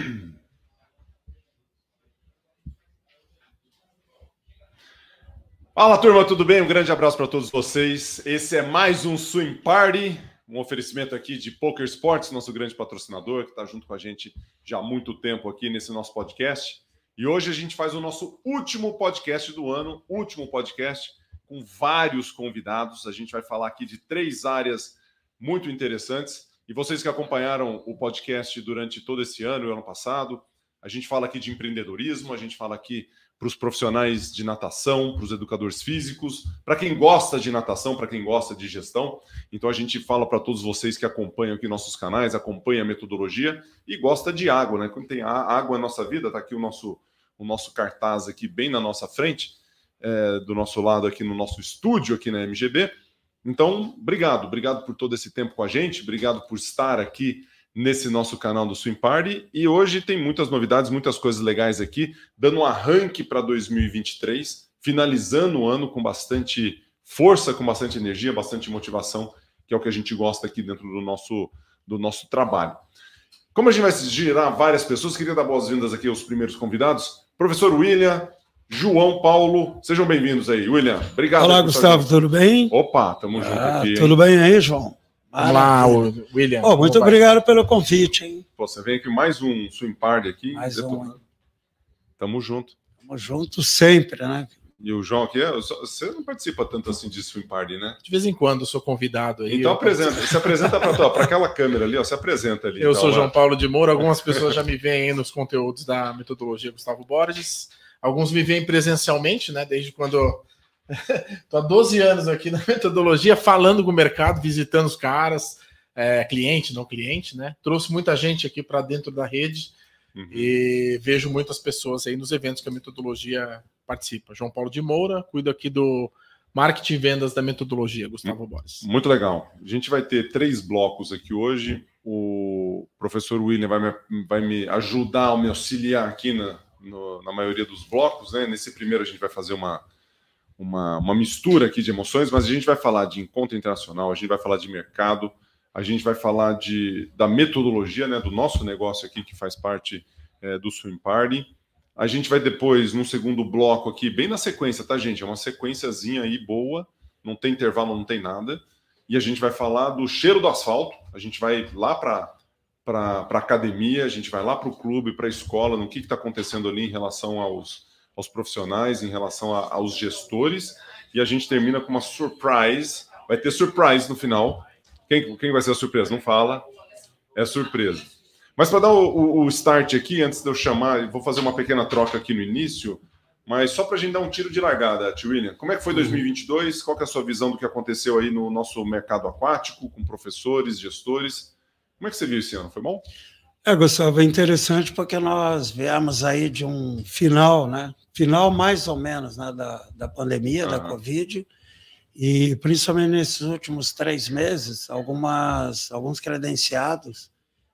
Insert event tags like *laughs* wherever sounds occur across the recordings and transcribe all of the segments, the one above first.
*clears throat* Fala turma, tudo bem? Um grande abraço para todos vocês. Esse é mais um Swing Party, um oferecimento aqui de Poker Sports, nosso grande patrocinador, que está junto com a gente já há muito tempo aqui nesse nosso podcast. E hoje a gente faz o nosso último podcast do ano, último podcast, com vários convidados. A gente vai falar aqui de três áreas muito interessantes. E vocês que acompanharam o podcast durante todo esse ano e ano passado, a gente fala aqui de empreendedorismo, a gente fala aqui para os profissionais de natação, para os educadores físicos, para quem gosta de natação, para quem gosta de gestão. Então a gente fala para todos vocês que acompanham aqui nossos canais, acompanham a metodologia e gosta de água, né? Quando tem água na nossa vida, está aqui o nosso, o nosso cartaz aqui bem na nossa frente, é, do nosso lado aqui no nosso estúdio aqui na MGB. Então, obrigado, obrigado por todo esse tempo com a gente, obrigado por estar aqui nesse nosso canal do Swim Party. E hoje tem muitas novidades, muitas coisas legais aqui, dando um arranque para 2023, finalizando o ano com bastante força, com bastante energia, bastante motivação, que é o que a gente gosta aqui dentro do nosso, do nosso trabalho. Como a gente vai girar várias pessoas, queria dar boas-vindas aqui aos primeiros convidados. Professor William, João Paulo, sejam bem-vindos aí. William, obrigado. Olá, Gustavo, tudo bem? Opa, tamo junto ah, aqui. Tudo bem aí, João? Olá, William. Oh, muito obrigado pelo convite, hein? Pô, você vem aqui mais um Swing Party aqui. Mais um. Tamo junto. Tamo junto sempre, né? E o João aqui, você não participa tanto assim de Swing Party, né? De vez em quando eu sou convidado aí. Então apresenta, participo. se apresenta para aquela câmera ali, ó, se apresenta ali. Eu então, sou João Paulo de Moura, algumas pessoas já me veem aí nos conteúdos da metodologia Gustavo Borges. Alguns me veem presencialmente, né? Desde quando Estou *laughs* há 12 anos aqui na *laughs* metodologia, falando com o mercado, visitando os caras, é, cliente, não cliente, né? Trouxe muita gente aqui para dentro da rede uhum. e vejo muitas pessoas aí nos eventos que a metodologia participa. João Paulo de Moura, cuido aqui do marketing e vendas da metodologia, Gustavo Borges. Muito legal. A gente vai ter três blocos aqui hoje. O professor William vai me, vai me ajudar, me auxiliar aqui na, no, na maioria dos blocos, né? Nesse primeiro a gente vai fazer uma uma, uma mistura aqui de emoções, mas a gente vai falar de encontro internacional, a gente vai falar de mercado, a gente vai falar de, da metodologia né, do nosso negócio aqui, que faz parte é, do Swim Party. A gente vai depois, num segundo bloco aqui, bem na sequência, tá, gente? É uma sequenciazinha aí boa, não tem intervalo, não tem nada. E a gente vai falar do cheiro do asfalto, a gente vai lá para para academia, a gente vai lá para o clube, para a escola, no que está acontecendo ali em relação aos, aos profissionais, em relação a, aos gestores. E a gente termina com uma surprise. Vai ter surprise no final. Quem, quem vai ser a surpresa? Não fala. É surpresa. Mas para dar o, o, start aqui, antes de eu chamar, vou fazer uma pequena troca aqui no início, mas só para a gente dar um tiro de largada, Tio William. Como é que foi 2022? Qual é a sua visão do que aconteceu aí no nosso mercado aquático, com professores, gestores? Como é que você viu esse ano? Foi bom? É, Gustavo, é interessante porque nós viemos aí de um final, né? Final mais ou menos né, da, da pandemia, uhum. da Covid, e principalmente nesses últimos três meses, algumas, alguns credenciados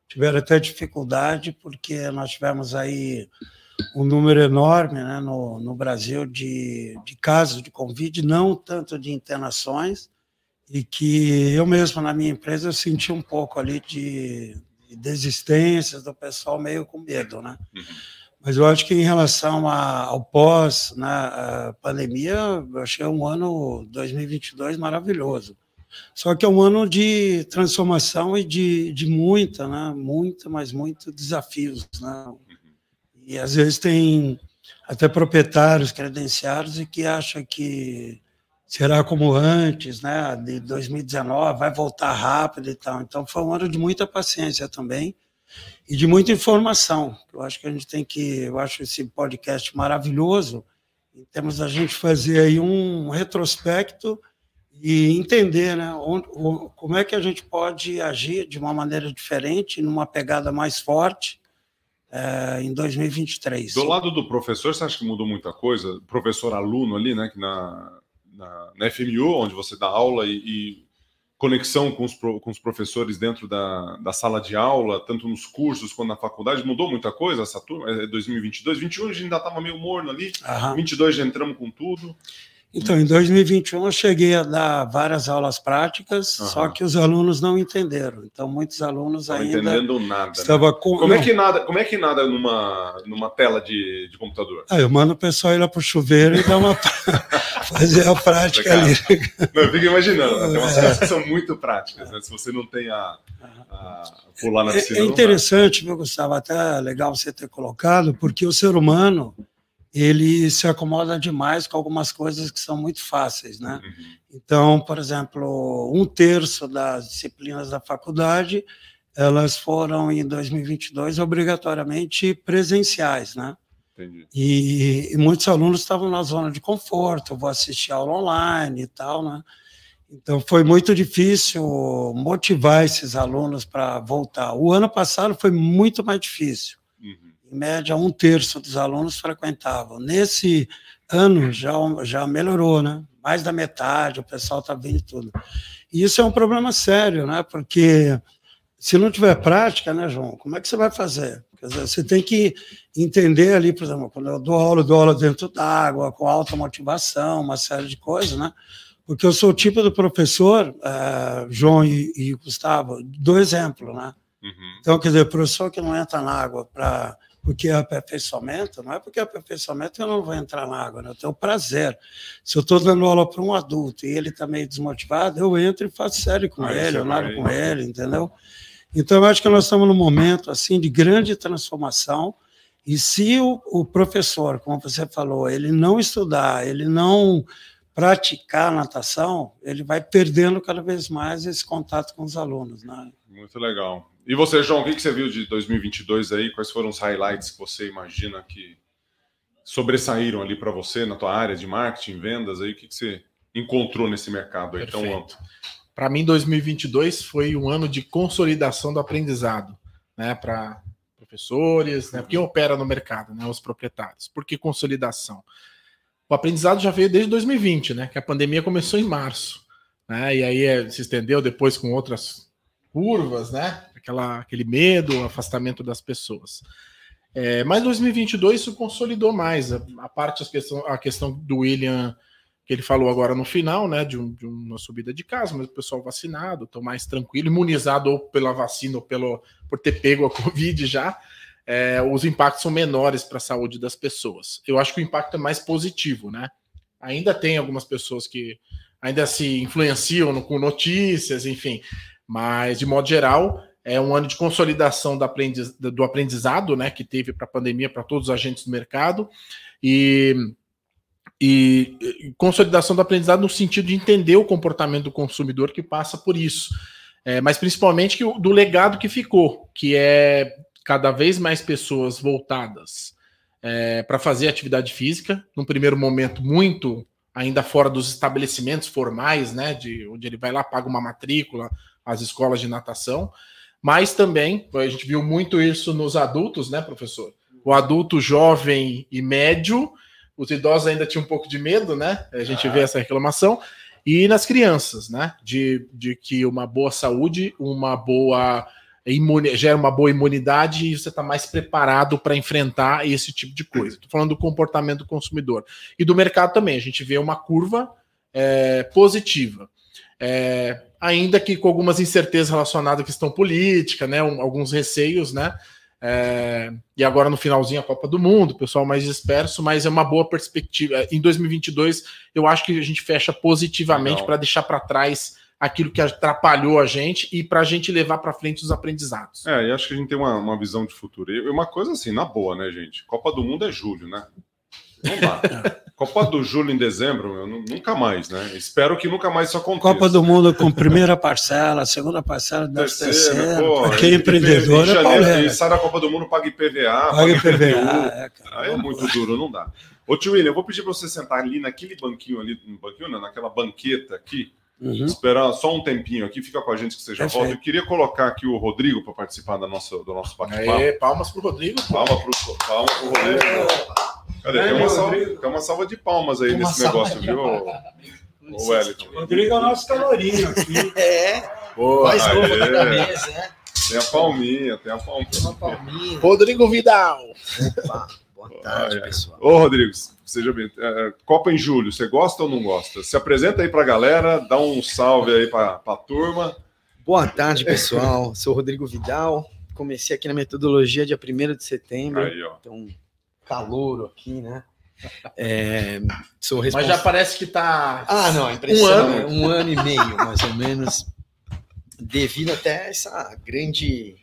tiveram até dificuldade porque nós tivemos aí um número enorme né, no, no Brasil de, de casos de Covid, não tanto de internações, e que eu mesmo na minha empresa eu senti um pouco ali de desistências do pessoal meio com medo, né? Uhum. Mas eu acho que em relação a, ao pós, na né, pandemia, eu achei um ano 2022 maravilhoso. Só que é um ano de transformação e de, de muita, né? Muita, mas muito desafios, né? E às vezes tem até proprietários credenciados e que acham que será como antes, né, de 2019, vai voltar rápido e tal. Então foi um ano de muita paciência também e de muita informação. Eu acho que a gente tem que, eu acho esse podcast maravilhoso em termos da gente fazer aí um retrospecto e entender, né, onde, como é que a gente pode agir de uma maneira diferente, numa pegada mais forte. É, em 2023. Do lado do professor, você acha que mudou muita coisa? Professor-aluno ali, né? Que na, na, na FMU, onde você dá aula e, e conexão com os, pro, com os professores dentro da, da sala de aula, tanto nos cursos quanto na faculdade, mudou muita coisa essa turma? É 2022? 21 a gente ainda estava meio morno ali, uhum. 22 já entramos com tudo. Então, em 2021 eu cheguei a dar várias aulas práticas, uhum. só que os alunos não entenderam. Então, muitos alunos não ainda entendendo nada. Né? Estava né? com... Como é que nada? Como é que nada numa numa tela de, de computador? Ah, eu mando o pessoal ir lá para o chuveiro e dar uma *laughs* fazer a prática ali. Não, eu fico imaginando. Tem umas coisas que são muito práticas. Né? Se você não tem a, a pular na é, piscina. É, é interessante, viu, Gustavo? Até legal você ter colocado, porque o ser humano ele se acomoda demais com algumas coisas que são muito fáceis, né? Uhum. Então, por exemplo, um terço das disciplinas da faculdade elas foram em 2022 obrigatoriamente presenciais, né? Entendi. E, e muitos alunos estavam na zona de conforto, vou assistir aula online e tal, né? Então foi muito difícil motivar esses alunos para voltar. O ano passado foi muito mais difícil em média, um terço dos alunos frequentavam. Nesse ano já, já melhorou, né? Mais da metade, o pessoal está vindo tudo. E isso é um problema sério, né? Porque se não tiver prática, né, João, como é que você vai fazer? Quer dizer, você tem que entender ali, por exemplo, quando eu dou aula, eu dou aula dentro d'água, com alta motivação, uma série de coisas, né? Porque eu sou o tipo do professor, é, João e, e, Gustavo, do exemplo, né? Uhum. Então, quer dizer, professor que não entra na água para porque é aperfeiçoamento, não é porque é aperfeiçoamento que eu não vou entrar na água, né? eu tenho prazer. Se eu estou dando aula para um adulto e ele está meio desmotivado, eu entro e faço sério com ele, eu nado com ele, entendeu? Então, eu acho que nós estamos num momento assim de grande transformação, e se o, o professor, como você falou, ele não estudar, ele não praticar natação, ele vai perdendo cada vez mais esse contato com os alunos. Né? Muito legal. E você, João, o que você viu de 2022 aí? Quais foram os highlights que você imagina que sobressaíram ali para você na tua área de marketing, vendas aí? O que você encontrou nesse mercado aí Perfeito. tão amplo? Para mim, 2022 foi um ano de consolidação do aprendizado, né? Para professores, né? Quem opera no mercado, né? Os proprietários. Por que consolidação? O aprendizado já veio desde 2020, né? Que a pandemia começou em março, né? E aí é, se estendeu depois com outras curvas, né? Aquela, aquele medo, afastamento das pessoas. É, mas 2022 isso consolidou mais a, a parte a questão, a questão do William que ele falou agora no final, né, de, um, de uma subida de casos, mas o pessoal vacinado, estão mais tranquilo, imunizado ou pela vacina ou pelo, por ter pego a *laughs* Covid já, é, os impactos são menores para a saúde das pessoas. Eu acho que o impacto é mais positivo, né? Ainda tem algumas pessoas que ainda se influenciam com notícias, enfim, mas de modo geral, é um ano de consolidação do, aprendiz, do aprendizado, né, que teve para a pandemia para todos os agentes do mercado. E, e, e, consolidação do aprendizado no sentido de entender o comportamento do consumidor que passa por isso, é, mas principalmente que, do legado que ficou, que é cada vez mais pessoas voltadas é, para fazer atividade física, num primeiro momento muito ainda fora dos estabelecimentos formais, né, de onde ele vai lá paga uma matrícula, as escolas de natação mas também, a gente viu muito isso nos adultos, né, professor? O adulto jovem e médio, os idosos ainda tinham um pouco de medo, né? A gente ah. vê essa reclamação. E nas crianças, né? De, de que uma boa saúde, uma boa imune, gera uma boa imunidade e você está mais preparado para enfrentar esse tipo de coisa. Estou falando do comportamento do consumidor. E do mercado também, a gente vê uma curva é, positiva. É, ainda que com algumas incertezas relacionadas à questão política, né, um, alguns receios, né, é, e agora no finalzinho a Copa do Mundo, o pessoal mais disperso, mas é uma boa perspectiva. Em 2022, eu acho que a gente fecha positivamente para deixar para trás aquilo que atrapalhou a gente e para a gente levar para frente os aprendizados. É, e acho que a gente tem uma, uma visão de futuro. E uma coisa assim, na boa, né, gente? Copa do Mundo é julho, né? Não dá. *laughs* Copa do Julho em dezembro, meu, nunca mais, né? Espero que nunca mais isso aconteça. Copa do Mundo com primeira parcela, segunda parcela, terceira. terceira pô, quem é empreendedor é janeiro, E sai da Copa do Mundo, paga IPVA, paga IPVA. É, Aí é muito duro, não dá. Ô tio William, eu vou pedir para você sentar ali naquele banquinho ali, no banquinho, não, naquela banqueta aqui. Uhum. Esperar só um tempinho aqui, fica com a gente que seja volta. Eu queria colocar aqui o Rodrigo para participar da nossa, do nosso bate-papo. Palmas para o Rodrigo. Palmas para o palmas pro Rodrigo. Cadê? Tem uma, salva, tem uma salva de palmas aí nesse negócio, viu, o Wellington? Rodrigo é o nosso calorinho aqui. *laughs* É. Boa, novo da mesa, é. Tem a palminha, tem a palminha. Tem uma palminha. Rodrigo Vidal. Opa, boa tarde, pessoal. Ô, Rodrigo, seja bem. É, Copa em julho, você gosta ou não gosta? Se apresenta aí para a galera, dá um salve aí para a turma. Boa tarde, pessoal. Sou o Rodrigo Vidal. Comecei aqui na metodologia dia 1 de setembro. Aí, ó. Então, calor aqui, né? É, sou responsável. Mas já parece que está. Ah, não, é um ano. um ano e meio, mais ou menos, devido até essa grande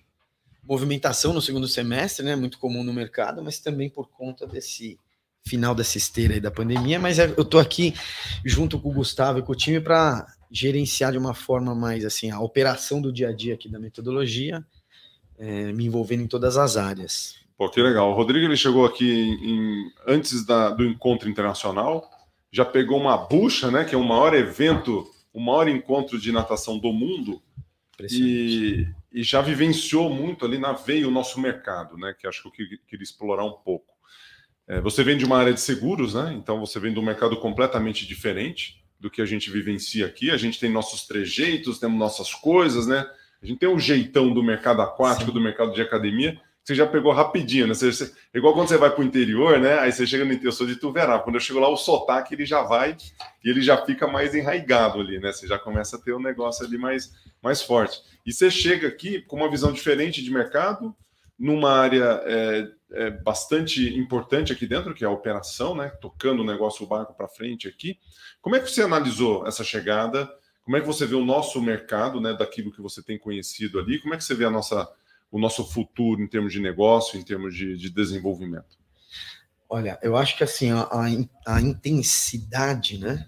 movimentação no segundo semestre, né? Muito comum no mercado, mas também por conta desse final dessa esteira aí da pandemia. Mas é, eu estou aqui junto com o Gustavo e com o time para gerenciar de uma forma mais assim a operação do dia a dia aqui da metodologia, é, me envolvendo em todas as áreas. Pô, que legal. O Rodrigo ele chegou aqui em, antes da, do encontro internacional, já pegou uma bucha, né? Que é o maior evento, o maior encontro de natação do mundo. E, e, já vivenciou muito ali na veia o nosso mercado, né? Que acho que eu queria explorar um pouco. É, você vem de uma área de seguros, né? Então você vem de um mercado completamente diferente do que a gente vivencia aqui. A gente tem nossos trejeitos, temos nossas coisas, né? A gente tem o um jeitão do mercado aquático, Sim. do mercado de academia você já pegou rapidinho, né? Você, você, igual quando você vai para o interior, né? Aí você chega no interior, eu sou de Tuverá. Quando eu chego lá, o sotaque ele já vai e ele já fica mais enraigado ali, né? Você já começa a ter um negócio ali mais, mais forte. E você chega aqui com uma visão diferente de mercado, numa área é, é bastante importante aqui dentro, que é a operação, né? Tocando o negócio, o barco para frente aqui. Como é que você analisou essa chegada? Como é que você vê o nosso mercado, né? Daquilo que você tem conhecido ali? Como é que você vê a nossa o nosso futuro em termos de negócio, em termos de, de desenvolvimento? Olha, eu acho que assim a, a, intensidade, né,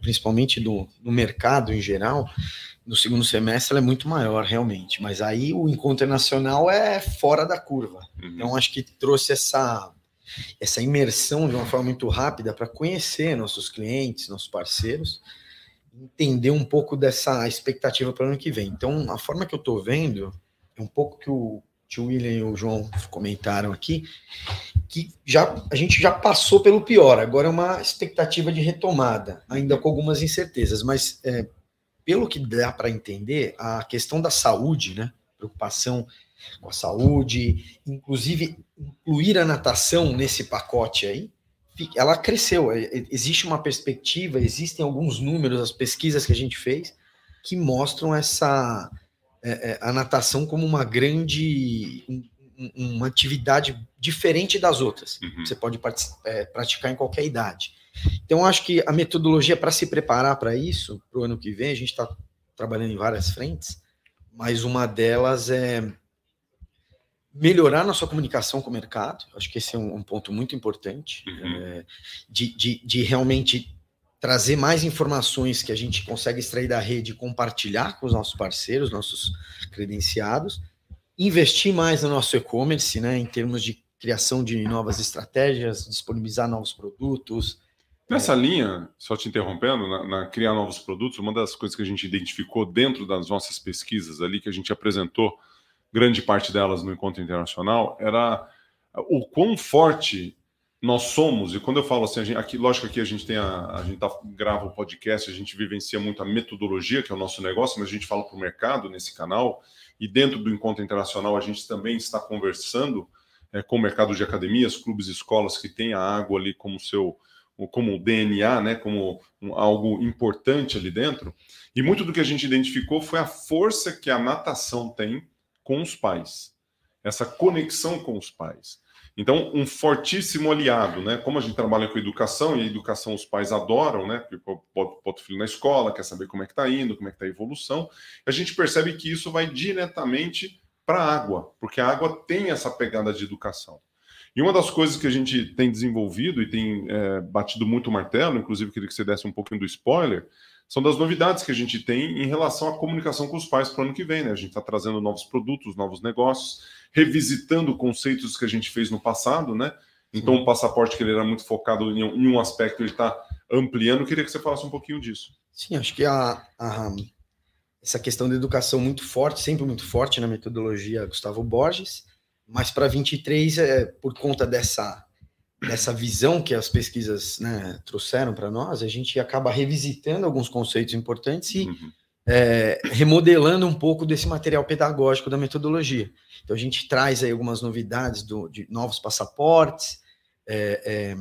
principalmente do, do mercado em geral, no segundo semestre é muito maior realmente, mas aí o encontro internacional é fora da curva. Uhum. Então acho que trouxe essa essa imersão de uma forma muito rápida para conhecer nossos clientes, nossos parceiros, entender um pouco dessa expectativa para o ano que vem. Então a forma que eu estou vendo um pouco que o tio William e o João comentaram aqui, que já a gente já passou pelo pior, agora é uma expectativa de retomada, ainda com algumas incertezas, mas é, pelo que dá para entender, a questão da saúde, né, preocupação com a saúde, inclusive incluir a natação nesse pacote aí, ela cresceu. É, é, existe uma perspectiva, existem alguns números, as pesquisas que a gente fez, que mostram essa é, é, a natação como uma grande um, uma atividade diferente das outras. Uhum. Você pode é, praticar em qualquer idade. Então, acho que a metodologia para se preparar para isso, para o ano que vem, a gente está trabalhando em várias frentes, mas uma delas é melhorar nossa comunicação com o mercado. Acho que esse é um, um ponto muito importante, uhum. é, de, de, de realmente trazer mais informações que a gente consegue extrair da rede, compartilhar com os nossos parceiros, nossos credenciados, investir mais no nosso e-commerce, né, em termos de criação de novas estratégias, disponibilizar novos produtos. Nessa é... linha, só te interrompendo, na, na, criar novos produtos, uma das coisas que a gente identificou dentro das nossas pesquisas ali, que a gente apresentou grande parte delas no encontro internacional, era o quão forte nós somos, e quando eu falo assim, gente, aqui, lógico que a gente tem a, a gente tá, grava o podcast, a gente vivencia muito a metodologia, que é o nosso negócio, mas a gente fala para o mercado nesse canal, e dentro do encontro internacional a gente também está conversando é, com o mercado de academias, clubes escolas que tem a água ali como seu como DNA, né, como um, algo importante ali dentro. E muito do que a gente identificou foi a força que a natação tem com os pais, essa conexão com os pais. Então, um fortíssimo aliado, né? Como a gente trabalha com educação, e a educação os pais adoram, né? Porque bota o filho na escola, quer saber como é que está indo, como é que está a evolução, a gente percebe que isso vai diretamente para a água, porque a água tem essa pegada de educação. E uma das coisas que a gente tem desenvolvido e tem é, batido muito martelo, inclusive queria que você desse um pouquinho do spoiler, são das novidades que a gente tem em relação à comunicação com os pais para o ano que vem. Né? A gente está trazendo novos produtos, novos negócios, revisitando conceitos que a gente fez no passado, né? Então, o passaporte que ele era muito focado em um, em um aspecto, ele está ampliando. Eu queria que você falasse um pouquinho disso. Sim, acho que a, a, essa questão da educação muito forte, sempre muito forte na metodologia Gustavo Borges, mas para 23, é, por conta dessa, dessa visão que as pesquisas né, trouxeram para nós, a gente acaba revisitando alguns conceitos importantes e uhum é, remodelando um pouco desse material pedagógico da metodologia. Então a gente traz aí algumas novidades do, de novos passaportes, É, é,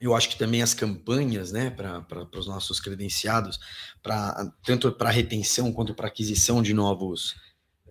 eu acho que também as campanhas, né, para os nossos credenciados, pra, tanto para retenção quanto para aquisição de novos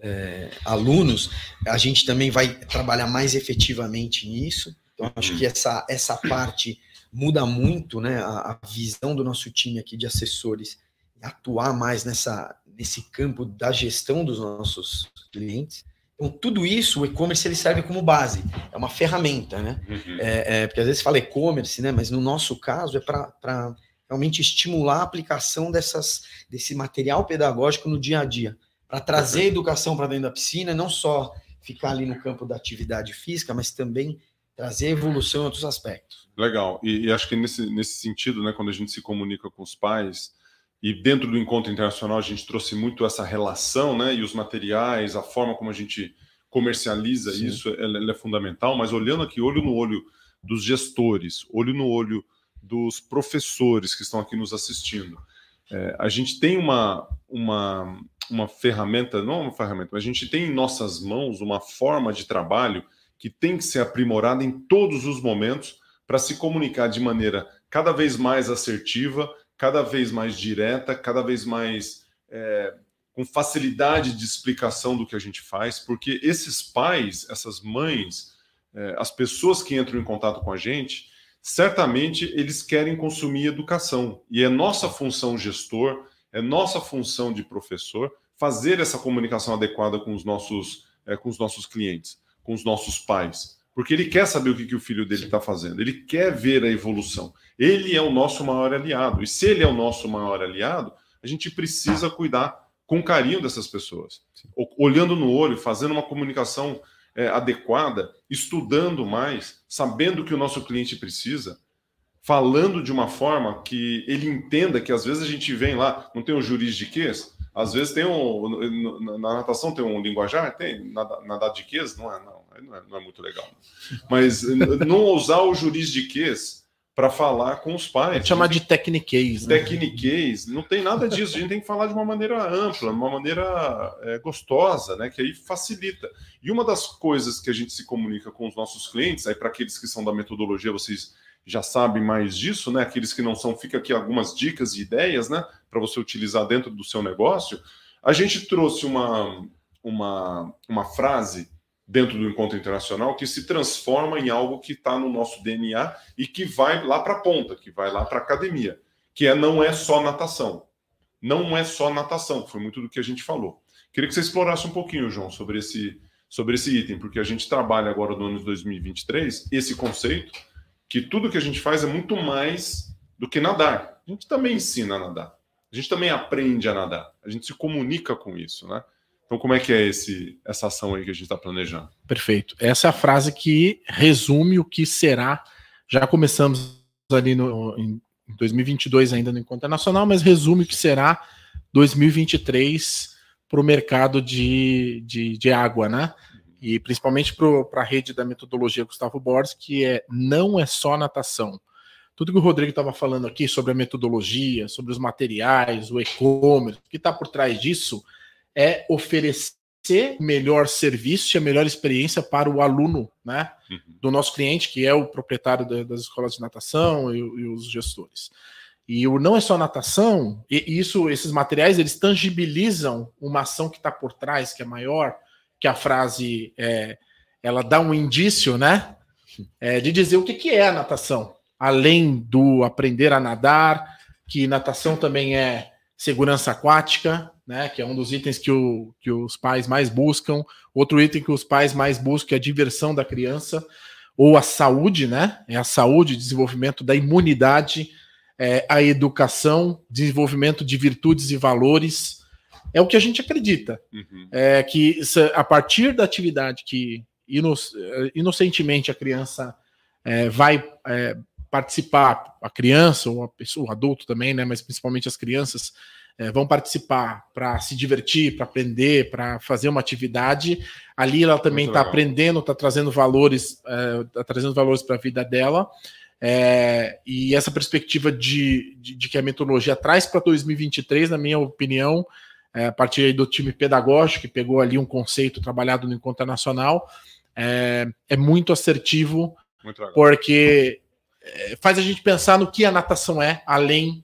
é, alunos, a gente também vai trabalhar mais efetivamente nisso. Então, acho que essa, essa parte muda muito né, a, a visão do nosso time aqui de assessores atuar mais nessa, nesse campo da gestão dos nossos clientes. Então, tudo isso, o e-commerce ele serve como base, é uma ferramenta, né? Uhum. É, é, porque às vezes fala e-commerce, né? Mas no nosso caso é para realmente estimular a aplicação dessas, desse material pedagógico no dia a dia, para trazer uhum. educação para dentro da piscina, não só ficar ali no campo da atividade física, mas também trazer evolução em outros aspectos. Legal. E, e, acho que nesse, nesse sentido, né, quando a gente se comunica com os pais, e dentro do encontro internacional a gente trouxe muito essa relação, né? E os materiais, a forma como a gente comercializa Sim. isso, ela, ela, é fundamental. Mas olhando aqui, olho no olho dos gestores, olho no olho dos professores que estão aqui nos assistindo, é, a gente tem uma, uma, uma ferramenta, não uma ferramenta, mas a gente tem em nossas mãos uma forma de trabalho que tem que ser aprimorada em todos os momentos para se comunicar de maneira cada vez mais assertiva cada vez mais direta, cada vez mais é, com facilidade de explicação do que a gente faz, porque esses pais, essas mães, é, as pessoas que entram em contato com a gente, certamente eles querem consumir educação. E é nossa função gestor, é nossa função de professor fazer essa comunicação adequada com os nossos, é, com os nossos clientes, com os nossos pais. Porque ele quer saber o que, que o filho dele está fazendo, ele quer ver a evolução. Ele é o nosso maior aliado. E se ele é o nosso maior aliado, a gente precisa cuidar com carinho dessas pessoas. Olhando no olho, fazendo uma comunicação é, adequada, estudando mais, sabendo o que o nosso cliente precisa, falando de uma forma que ele entenda que às vezes a gente vem lá, não tem um juridiquês, às vezes tem um. Na natação tem um linguajar, tem nadar de quês, não é, não, não é, não é muito legal. Mas não usar o juridiquês para falar com os pais. É chamar de tecniquez. Né? Tecniquez, não tem nada disso. A gente tem que falar de uma maneira ampla, de uma maneira é, gostosa, né? Que aí facilita. E uma das coisas que a gente se comunica com os nossos clientes, aí para aqueles que são da metodologia, vocês já sabem mais disso, né? Aqueles que não são, fica aqui algumas dicas e ideias, né? Para você utilizar dentro do seu negócio. A gente trouxe uma, uma, uma frase dentro do encontro internacional que se transforma em algo que está no nosso DNA e que vai lá para a ponta, que vai lá para a academia, que é não é só natação. Não é só natação, foi muito do que a gente falou. Queria que você explorasse um pouquinho, João, sobre esse, sobre esse item, porque a gente trabalha agora no ano de 2023 esse conceito que tudo que a gente faz é muito mais do que nadar. A gente também ensina a nadar. A gente também aprende a nadar. A gente se comunica com isso, né? Então, como é que é esse, essa ação aí que a gente está planejando? Perfeito. Essa é a frase que resume o que será. Já começamos ali no, em 2022 ainda no Encontro Nacional, mas resume o que será 2023 para o mercado de, de, de, água, né? E principalmente para a rede da metodologia Gustavo Borges, que é não é só natação. Tudo que o Rodrigo estava falando aqui sobre a metodologia, sobre os materiais, o e-commerce, o que está por trás disso é oferecer melhor serviço e a melhor experiência para o aluno, né, uhum. do nosso cliente, que é o proprietário das escolas de natação e, e, os gestores. E o não é só natação, e isso, esses materiais eles tangibilizam uma ação que está por trás, que é maior, que a frase é, ela dá um indício, né, é, de dizer o que, que é a natação, além do aprender a nadar, que natação também é segurança aquática, né, que é um dos itens que, o, que os pais mais buscam. Outro item que os pais mais buscam é a diversão da criança ou a saúde, né? É a saúde, desenvolvimento da imunidade, é, a educação, desenvolvimento de virtudes e valores. É o que a gente acredita. Uhum. É que a partir da atividade que inocentemente a criança é, vai é, participar, a criança ou a pessoa, o adulto também, né? Mas principalmente as crianças é, vão participar para se divertir, para aprender, para fazer uma atividade. Ali ela também está aprendendo, está trazendo valores, está é, trazendo valores para a vida dela. É, e essa perspectiva de, de, de, que a metodologia traz para 2023, na minha opinião, é, a partir do time pedagógico, que pegou ali um conceito trabalhado no Encontro Nacional, é, é muito assertivo porque é, faz a gente pensar no que a natação é, além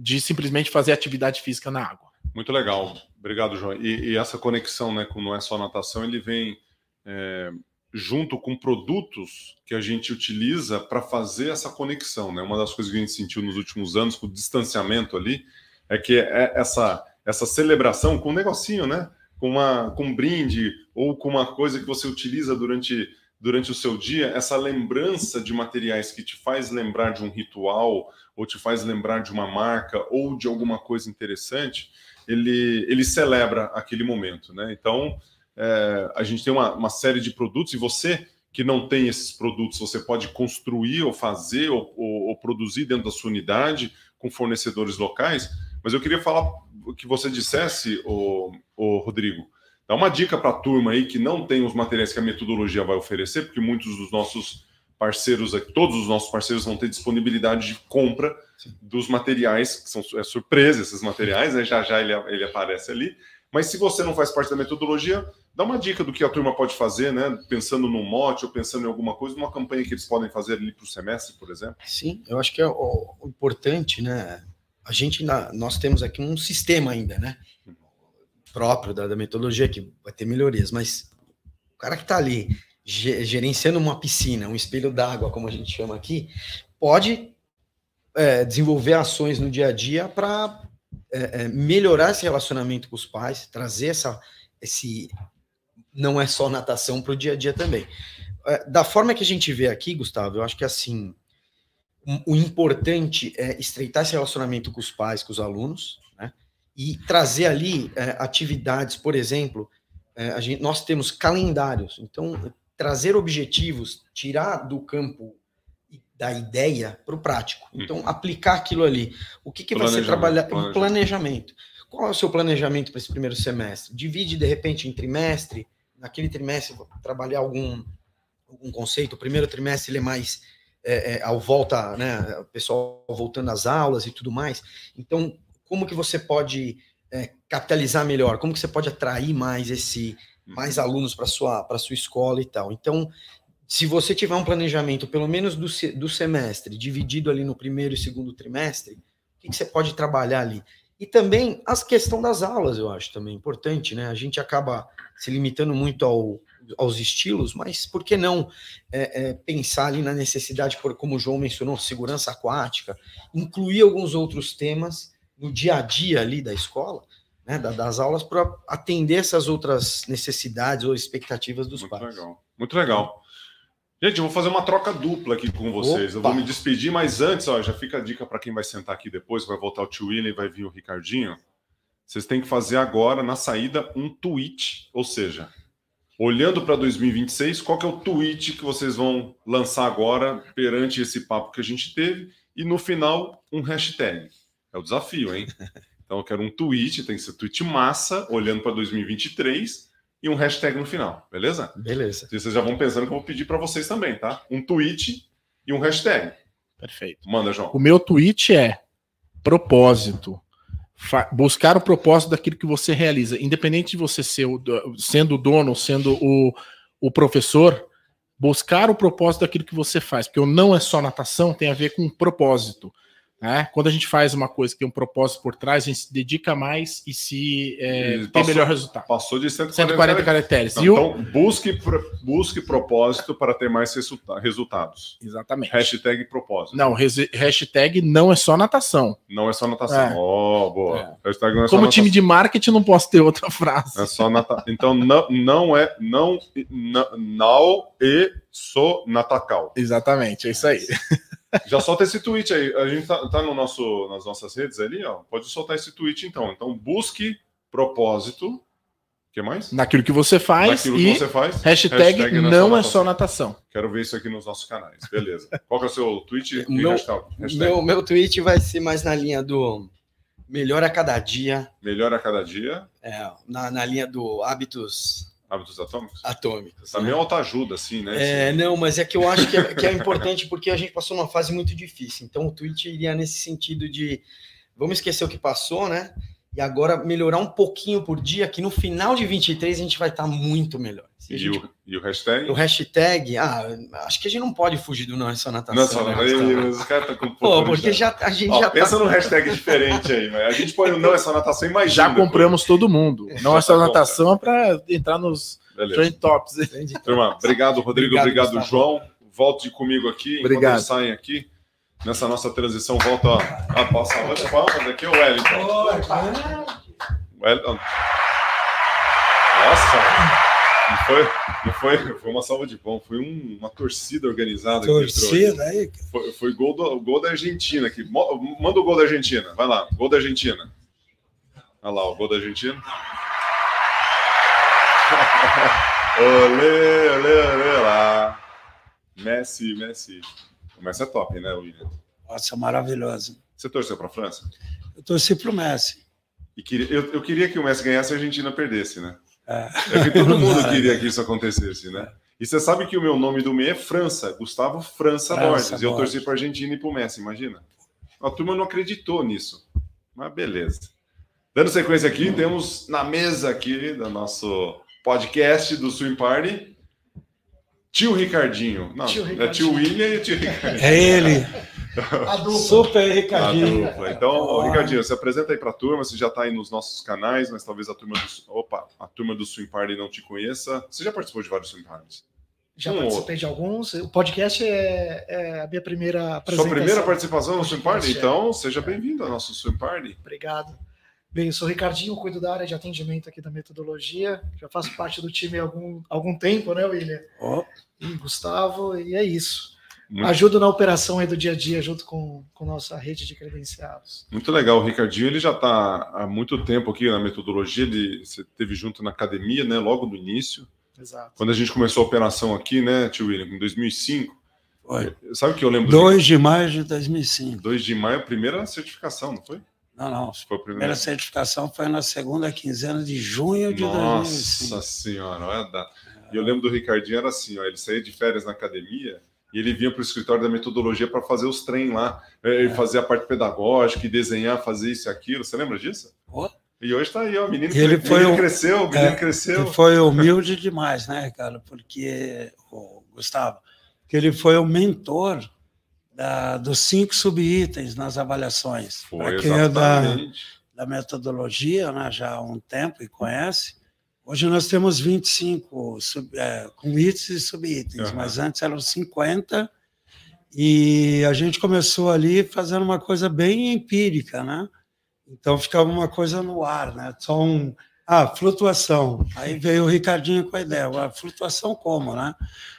de simplesmente fazer atividade física na água. Muito legal, obrigado, João. E, e essa conexão, né, com não é só natação, ele vem é, junto com produtos que a gente utiliza para fazer essa conexão, né? Uma das coisas que a gente sentiu nos últimos anos com o distanciamento ali é que é essa essa celebração com um negocinho, né? Com uma com um brinde ou com uma coisa que você utiliza durante durante o seu dia, essa lembrança de materiais que te faz lembrar de um ritual ou te faz lembrar de uma marca ou de alguma coisa interessante, ele, ele celebra aquele momento, né? Então, é, a gente tem uma, uma, série de produtos e você que não tem esses produtos, você pode construir ou fazer ou, ou, ou produzir dentro da sua unidade com fornecedores locais. Mas eu queria falar que você dissesse, o, Rodrigo, Dá uma dica para a turma aí que não tem os materiais que a metodologia vai oferecer, porque muitos dos nossos parceiros aqui, todos os nossos parceiros vão ter disponibilidade de compra Sim. dos materiais, que são é surpresa esses materiais, né? já já ele, ele aparece ali. Mas se você não faz parte da metodologia, dá uma dica do que a turma pode fazer, né? Pensando num mote ou pensando em alguma coisa, numa campanha que eles podem fazer ali para o semestre, por exemplo. Sim, eu acho que é o, o importante, né? A gente, nós temos aqui um sistema ainda, né? Próprio da, da metodologia, que vai ter melhorias, mas o cara que está ali gerenciando uma piscina, um espelho d'água, como a gente chama aqui, pode é, desenvolver ações no dia a dia para é, é, melhorar esse relacionamento com os pais, trazer essa, esse não é só natação para o dia a dia também. É, da forma que a gente vê aqui, Gustavo, eu acho que assim o importante é estreitar esse relacionamento com os pais, com os alunos, e trazer ali é, atividades, por exemplo, é, gente, nós temos calendários, então trazer objetivos, tirar do campo da ideia para o prático. Então, uhum. aplicar aquilo ali. O que, que vai ser trabalhar? Planejamento. planejamento. Qual é o seu planejamento para esse primeiro semestre? Divide, de repente, em trimestre. Naquele trimestre, vou trabalhar algum, algum conceito. O primeiro trimestre ele é mais é, é, ao volta, né? O pessoal voltando às aulas e tudo mais. Então, como que você pode é, capitalizar melhor, como que você pode atrair mais esse mais uhum. alunos para sua para sua escola e tal. Então, se você tiver um planejamento, pelo menos do, do semestre, dividido ali no primeiro e segundo trimestre, o que, que você pode trabalhar ali? E também a questão das aulas, eu acho também importante, né? A gente acaba se limitando muito ao, aos estilos, mas por que não é, é, pensar ali na necessidade, por, como o João mencionou, segurança aquática, incluir alguns outros temas no dia a dia ali da escola, né, das aulas, para atender essas outras necessidades ou expectativas dos Muito pais. Muito legal. Muito legal. Gente, eu vou fazer uma troca dupla aqui com vocês. Opa. Eu vou me despedir, mas antes, ó, já fica a dica para quem vai sentar aqui depois, vai voltar o tio William e vai vir o Ricardinho. Vocês têm que fazer agora, na saída, um tweet, ou seja, olhando para 2026, qual que é o tweet que vocês vão lançar agora perante esse papo que a gente teve e no final um hashtag. É o desafio, hein? Então eu quero um tweet, tem que ser tweet massa, olhando para 2023 e um hashtag no final, beleza? Beleza. E vocês já vão pensando que eu vou pedir para vocês também, tá? Um tweet e um hashtag. Perfeito. Manda, João. O meu tweet é propósito. Fa buscar o propósito daquilo que você realiza, independente de você ser o, sendo o dono, sendo o, o professor, buscar o propósito daquilo que você faz, porque o não é só natação, tem a ver com propósito. Né? Quando a gente faz uma coisa que tem um propósito por trás, a gente se dedica mais e se é, e tem melhor resultado. Passou de 140, 140 caracteres. Então, então busque, busque propósito para ter mais resultados. Exatamente. Hashtag propósito. Não, hashtag não é só natação. Não é só natação. É. Oh, boa. É. Hashtag não é Como time de marketing, não posso ter outra frase. É só natação. Então, não, não é. Não, não, não e sou natacal. Exatamente, é isso aí. Já solta esse tweet aí. A gente tá, tá, no nosso, nas nossas redes ali, ó. Pode soltar esse tweet então. Então, busque propósito. O que mais? Naquilo que você faz. Naquilo e que você faz. Hashtag, hashtag não é só natação. Quero ver isso aqui nos nossos canais. Beleza. Qual que é o seu tweet? Meu, hashtag? meu, meu tweet vai ser mais na linha do melhor a cada dia. Melhor a cada dia. É, na, na linha do hábitos Hábitos atômicos? Atômicos. Também né? autoajuda, assim, né? É, não, mas é que eu acho que é, que é importante porque a gente passou uma fase muito difícil. Então o tweet iria nesse sentido de vamos esquecer o que passou, né? e agora melhorar um pouquinho por dia, que no final de 23 a gente vai estar tá muito melhor. E, gente... o, e, o, hashtag? O hashtag, ah, acho que a gente não pode fugir do não é só natação. Não é só natação. Né? Mas os caras estão com Pô, porque já, a gente Ó, já Pensa tá... num hashtag diferente aí, mas a gente põe o não é só natação, imagina. Já compramos todo mundo. *laughs* Não é só natação é para entrar nos trend tops. Turma, obrigado, Rodrigo, obrigado, obrigado João. Volte comigo aqui, obrigado. saem aqui nessa nossa transição, volta a passar a palmas aqui, o Wellington. Wellington. Nossa, não foi, não foi, foi uma salva de pão, foi um, uma torcida organizada. Torcida aí? Foi, foi gol, do, gol da Argentina aqui. Manda o gol da Argentina, vai lá, gol da Argentina. Olha lá, o gol da Argentina. *laughs* olê, olê, olê lá. Messi, Messi. O Messi é top, né, William? Nossa, maravilhoso. Você torceu para a França? Eu torci para o Messi. E queria, eu, eu, queria que o Messi ganhasse e a Argentina perdesse, né? É, que todo *laughs* mundo queria que isso acontecesse, né? E você sabe que o meu nome do meio é França, Gustavo França, França Borges. E eu torci para Argentina e para o Messi, imagina. A turma não acreditou nisso. Mas beleza. Dando sequência aqui, temos na mesa aqui do nosso podcast do Swim Party Tio Ricardinho. Não, tio Ricardinho. é tio William e tio Ricardinho. É ele. Super Ricardinho. Então, oh. Ricardinho, se apresenta aí para a turma. Você já está aí nos nossos canais, mas talvez a turma do. Opa, a turma do Swim Party não te conheça. Você já participou de vários Swim Parties? Já um participei outro. de alguns. O podcast é, é, a minha primeira apresentação. Sua primeira participação no Swim Party? Então, seja bem-vindo ao nosso Swim Party. Obrigado. Bem, eu sou o Ricardinho, cuido da área de atendimento aqui da metodologia. Já faço parte do time há algum, algum tempo, né, William? Oh. E Gustavo, e é isso. Muito... Ajudo na operação aí do dia a dia, junto com, com nossa rede de credenciados. Muito legal, o Ricardinho ele já está há muito tempo aqui na metodologia, ele você teve junto na academia, né, logo no início. Exato. Quando a gente começou a operação aqui, né, tio William, em 2005. Foi. Sabe o que eu lembro? 2 de maio de 2005. 2 de maio, primeira certificação, não foi? Não, não. Foi a primeira certificação foi na segunda quinzena de junho de Nossa 2005. Nossa senhora, olha a data. E eu lembro do Ricardinho, era assim, ó, ele saía de férias na academia e ele vinha para o escritório da metodologia para fazer os treinos lá, é. é. fazer a parte pedagógica e desenhar, fazer isso e aquilo. Você lembra disso? Oh. E hoje está aí, ó, o menino, ele foi menino cresceu, o menino é, cresceu. Ele foi humilde demais, né, cara? Porque, o Gustavo, que ele foi o mentor da, dos cinco subitens nas avaliações. Para quem é da, da metodologia, né, já há um tempo e conhece, hoje nós temos 25 sub, é, com itens e subitens, uhum. mas antes eram 50 e a gente começou ali fazendo uma coisa bem empírica, né? Então ficava uma coisa no ar, né? Só um, ah, flutuação. Aí veio o Ricardinho com a ideia, a flutuação como, né?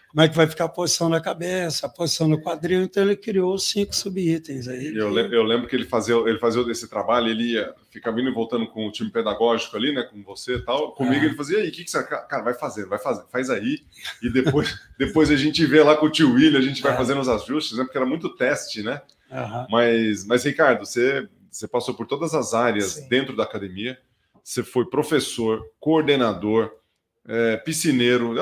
Como é que vai ficar a posição da cabeça, a posição do quadril, então ele criou cinco subitens aí. Eu, lembro, eu lembro que ele fazia, ele fazia esse trabalho, ele ia, ficava indo e voltando com o time pedagógico ali, né, com você e tal, comigo é. ele fazia, aí, o que, que você, cara, vai fazer, vai fazer, faz aí, e depois, *laughs* depois a gente vê lá com o tio William, a gente vai é. fazendo os ajustes, né, porque era muito teste, né, uhum. mas, mas Ricardo, você, você passou por todas as áreas Sim. dentro da academia, você foi professor, coordenador, é, piscineiro,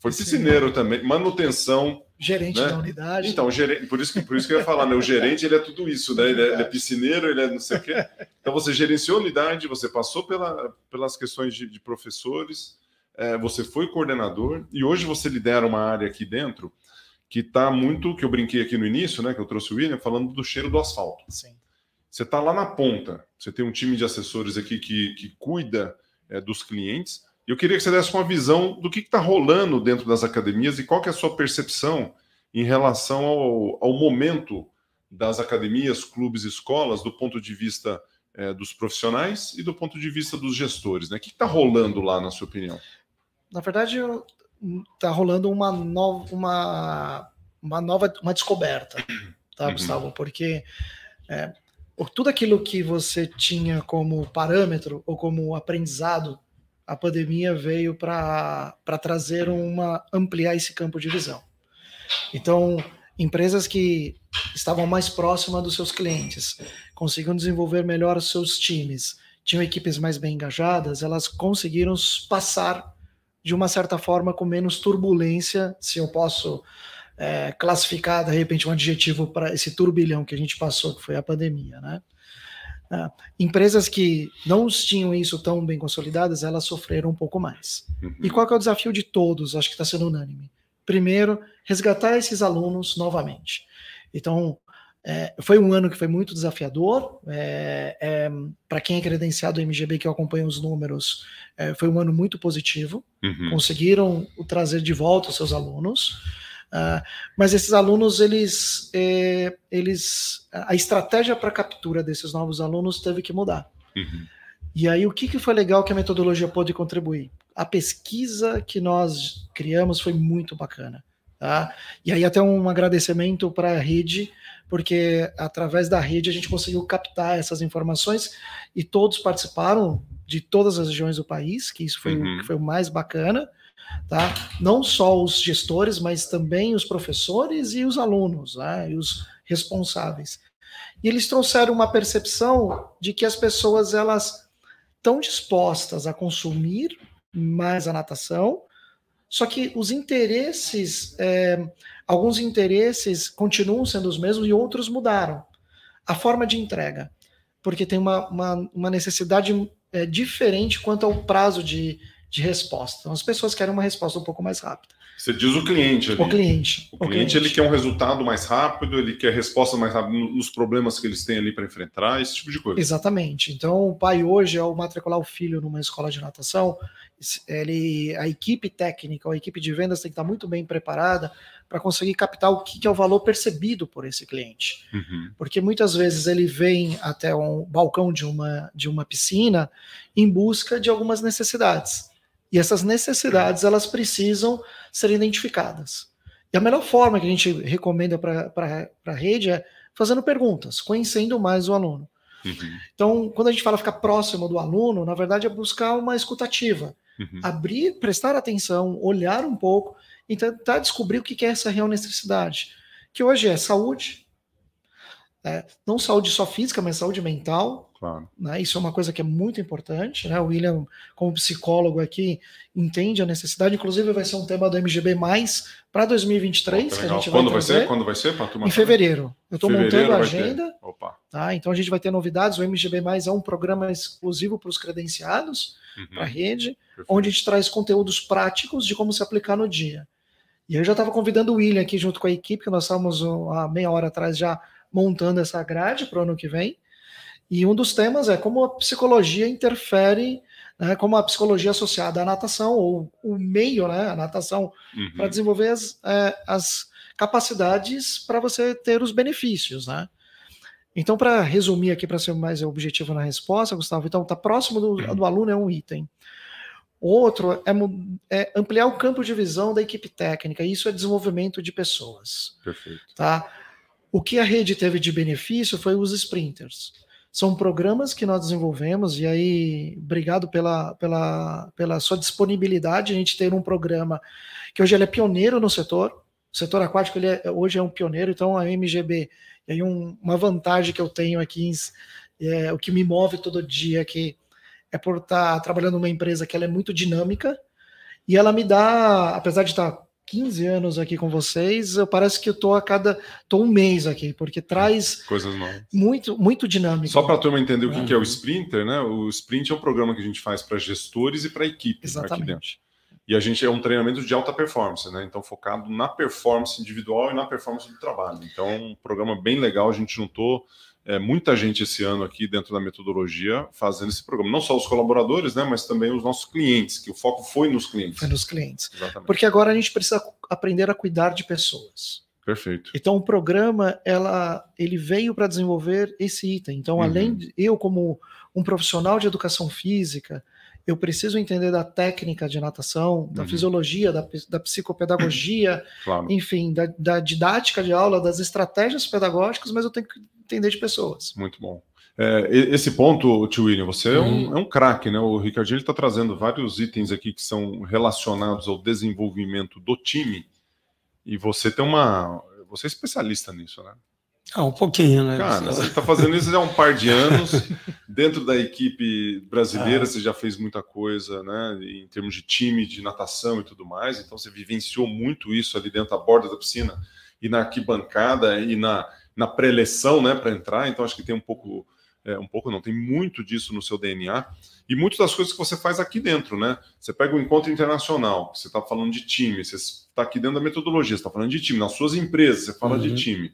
foi piscineiro também, manutenção. Gerente né? da unidade. Então, gerente, por, isso que, por isso que eu ia falar, né? O gerente ele é tudo isso, né? Ele é, ele é piscineiro, ele é não sei o quê. Então você gerenciou a unidade, você passou pela, pelas questões de, de professores, é, você foi coordenador e hoje você lidera uma área aqui dentro que está muito, que eu brinquei aqui no início, né? Que eu trouxe o William, falando do cheiro do asfalto. Sim. Você está lá na ponta, você tem um time de assessores aqui que, que cuida é, dos clientes eu queria que você desse uma visão do que está rolando dentro das academias e qual que é a sua percepção em relação ao, ao momento das academias, clubes escolas, do ponto de vista é, dos profissionais e do ponto de vista dos gestores. Né? O que está rolando lá, na sua opinião? Na verdade, está rolando uma nova, uma, uma nova uma descoberta, tá, uhum. Gustavo? Porque é, tudo aquilo que você tinha como parâmetro ou como aprendizado a pandemia veio para trazer uma ampliar esse campo de visão. Então, empresas que estavam mais próximas dos seus clientes, conseguiam desenvolver melhor os seus times, tinham equipes mais bem engajadas, elas conseguiram passar de uma certa forma com menos turbulência, se eu posso é, classificar de repente um adjetivo para esse turbilhão que a gente passou, que foi a pandemia, né? Uh, empresas que não tinham isso tão bem consolidadas, elas sofreram um pouco mais. Uhum. E qual é o desafio de todos? Acho que está sendo unânime. Primeiro, resgatar esses alunos novamente. Então, é, foi um ano que foi muito desafiador. É, é, Para quem é credenciado do MGB, que eu acompanho os números, é, foi um ano muito positivo. Uhum. Conseguiram trazer de volta os seus alunos. Uh, mas esses alunos, eles, é, eles, a estratégia para captura desses novos alunos teve que mudar. Uhum. E aí, o que, que foi legal que a metodologia pôde contribuir? A pesquisa que nós criamos foi muito bacana. Tá? E aí, até um agradecimento para a rede, porque através da rede a gente conseguiu captar essas informações e todos participaram de todas as regiões do país, que isso foi, uhum. foi o mais bacana tá? Não só os gestores, mas também os professores e os alunos, né? E os responsáveis. E eles trouxeram uma percepção de que as pessoas elas estão dispostas a consumir mais a natação, só que os interesses, é, alguns interesses continuam sendo os mesmos e outros mudaram. A forma de entrega, porque tem uma, uma, uma necessidade é, diferente quanto ao prazo de, de resposta. Então, as pessoas querem uma resposta um pouco mais rápida. Você diz o cliente ali. O cliente. O, o cliente, cliente, ele quer um resultado mais rápido, ele quer resposta mais rápida nos problemas que eles têm ali para enfrentar, esse tipo de coisa. Exatamente. Então, o pai hoje, ao matricular o filho numa escola de natação, ele, a equipe técnica, a equipe de vendas tem que estar muito bem preparada para conseguir captar o que, que, é o valor percebido por esse cliente. Uhum. Porque muitas vezes ele vem até um balcão de uma, de uma piscina em busca de algumas necessidades. E essas necessidades elas precisam ser identificadas. E a melhor forma que a gente recomenda para a rede é fazendo perguntas, conhecendo mais o aluno. Uhum. Então, quando a gente fala ficar próximo do aluno, na verdade é buscar uma escutativa. Uhum. Abrir, prestar atenção, olhar um pouco e tentar descobrir o que é essa real necessidade. Que hoje é saúde, é, não saúde só física, mas saúde mental. Claro. Né? Isso é uma coisa que é muito importante. Né? O William, como psicólogo aqui, entende a necessidade. Inclusive, vai ser um tema do MGB para 2023. Oh, que a gente Quando vai, vai ser? Quando vai ser? Em fevereiro. Eu estou montando a agenda. Tá? Então a gente vai ter novidades. O MGB é um programa exclusivo para os credenciados, uhum. para a rede, Perfeito. onde a gente traz conteúdos práticos de como se aplicar no dia. E eu já estava convidando o William aqui junto com a equipe, que nós estávamos há meia hora atrás já montando essa grade para o ano que vem. E um dos temas é como a psicologia interfere, né, como a psicologia associada à natação, ou o meio, né, a natação, uhum. para desenvolver as, é, as capacidades para você ter os benefícios. Né? Então, para resumir aqui, para ser mais objetivo na resposta, Gustavo, então, está próximo do, uhum. do aluno é um item. Outro é, é, ampliar o campo de visão da equipe técnica. Isso é desenvolvimento de pessoas. Perfeito. Tá? O que a rede teve de benefício foi os sprinters. São programas que nós desenvolvemos, e aí, obrigado pela, pela, pela sua disponibilidade, a gente ter um programa que hoje ele é pioneiro no setor. O setor aquático ele é, hoje é um pioneiro, então a MGB, e aí um, uma vantagem que eu tenho aqui, é, o que me move todo dia aqui, é por estar trabalhando numa empresa que ela é muito dinâmica, e ela me dá, apesar de estar 15 anos aqui com vocês, eu parece que eu tô a cada tô um mês aqui, porque traz coisas novas. Muito muito dinâmico. Só para a turma entender o que, é. que é o Sprinter, né? O Sprint é um programa que a gente faz para gestores e para equipe Exatamente. aqui dentro. E a gente é um treinamento de alta performance, né? Então focado na performance individual e na performance do trabalho. Então, um programa bem legal, a gente juntou é, muita gente esse ano aqui dentro da metodologia fazendo esse programa. Não só os colaboradores, né, mas também os nossos clientes, que o foco foi nos clientes. Foi nos clientes. Exatamente. Porque agora a gente precisa aprender a cuidar de pessoas. Perfeito. Então o programa ela, ele veio para desenvolver esse item. Então, uhum. além de eu, como um profissional de educação física, eu preciso entender da técnica de natação, da uhum. fisiologia, da, da psicopedagogia, claro. enfim, da, da, didática de aula, das estratégias pedagógicas, mas eu tenho que entender de pessoas. Muito bom. É, esse ponto, tio William, você é um, uhum. é um craque, né? O Ricardinho está trazendo vários itens aqui que são relacionados ao desenvolvimento do time. E você tem uma. Você é especialista nisso, né? Ah, um pouquinho, né? Cara, você está fazendo isso há um par de anos. *laughs* Dentro da equipe brasileira, ah. você já fez muita coisa, né? Em termos de time, de natação e tudo mais. Então, você vivenciou muito isso ali dentro da borda da piscina e na arquibancada e na, na pré-eleção, né, para entrar. Então, acho que tem um pouco é, um pouco não, tem muito disso no seu DNA e muitas das coisas que você faz aqui dentro, né? Você pega o um encontro internacional, você está falando de time, você está aqui dentro da metodologia, você está falando de time, nas suas empresas, você fala uhum. de time.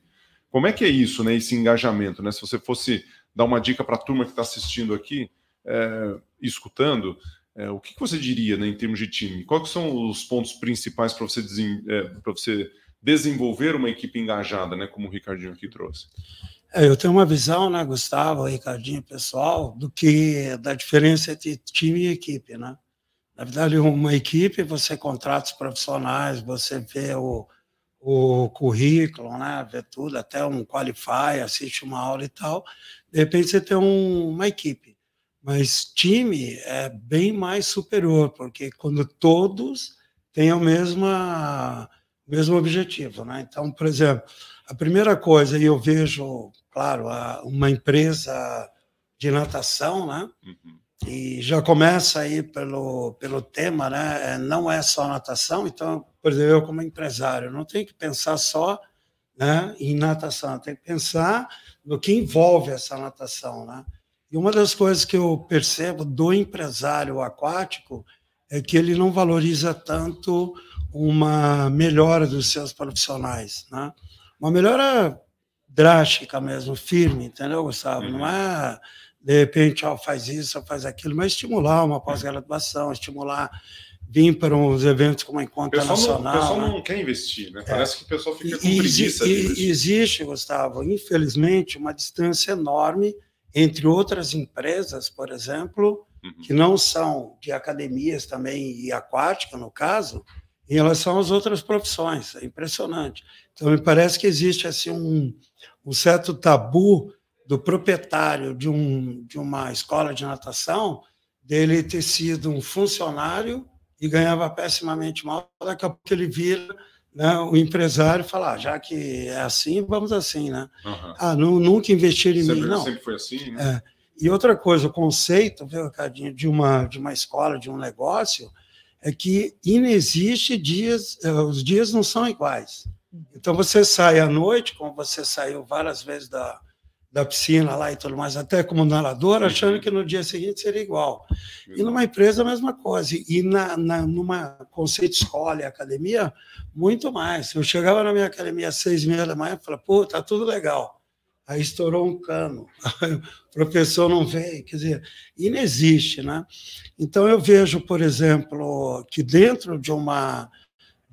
Como é que é isso, né? Esse engajamento, né? Se você fosse dar uma dica para a turma que está assistindo aqui, é, escutando, é, o que, que, você diria né, em termos de time? Quais são os pontos principais para você, é, você desenvolver uma equipe engajada, né, como o Ricardinho aqui trouxe? É, eu tenho uma visão, né, Gustavo, Ricardinho, pessoal, do que da diferença entre time e equipe, né? Na verdade, uma equipe, você contrata os profissionais, você vê o, o currículo, né, vê tudo, até um qualify, assiste uma aula e tal. De repente, você tem um, uma equipe. Mas time é bem mais superior, porque quando todos têm o mesmo, o mesmo objetivo. Né? Então, por exemplo, a primeira coisa, e eu vejo, claro, uma empresa de natação, né? Uhum. E já começa aí pelo, pelo tema, né? É, não é só natação, então, por exemplo, eu como empresário, não tenho que pensar só né, em natação, tenho que pensar no que envolve essa natação, né? E uma das coisas que eu percebo do empresário aquático é que ele não valoriza tanto uma melhora dos seus profissionais, né? Uma melhora drástica mesmo, firme, entendeu, Gustavo? Não uhum. é de repente, ó, faz isso, faz aquilo, mas estimular uma pós-graduação, estimular vir para uns eventos como a Encontro Nacional. o pessoal né? não quer investir, né? Parece é. que o pessoal fica com e, preguiça. E, existe, Gustavo, infelizmente, uma distância enorme entre outras empresas, por exemplo, uhum. que não são de academias também e aquática, no caso, em relação às outras profissões. É impressionante. Então, me parece que existe assim um, um certo tabu do proprietário de, um, de uma escola de natação dele ter sido um funcionário e ganhava pessimamente mal, daqui a pouco ele vira né, o empresário falar, ah, já que é assim, vamos assim, né? Uhum. Ah, não, nunca investir em sempre, mim, não. Sempre foi assim, né? É. E outra coisa, o conceito, viu, Ricardinho, de uma, de uma escola, de um negócio, é que inexiste dias, eh, os dias não são iguais. Então, você sai à noite, como você saiu várias vezes da, da piscina lá e tudo mais, até como nadador, achando que no dia seguinte seria igual. E numa empresa, a mesma coisa. E na, na, numa conceito escola e academia, muito mais. Eu chegava na minha academia às seis e meia da manhã e falava, pô, tá tudo legal. Aí estourou um cano, *laughs* o professor não veio, quer dizer, inexiste, né? Então eu vejo, por exemplo, que dentro de uma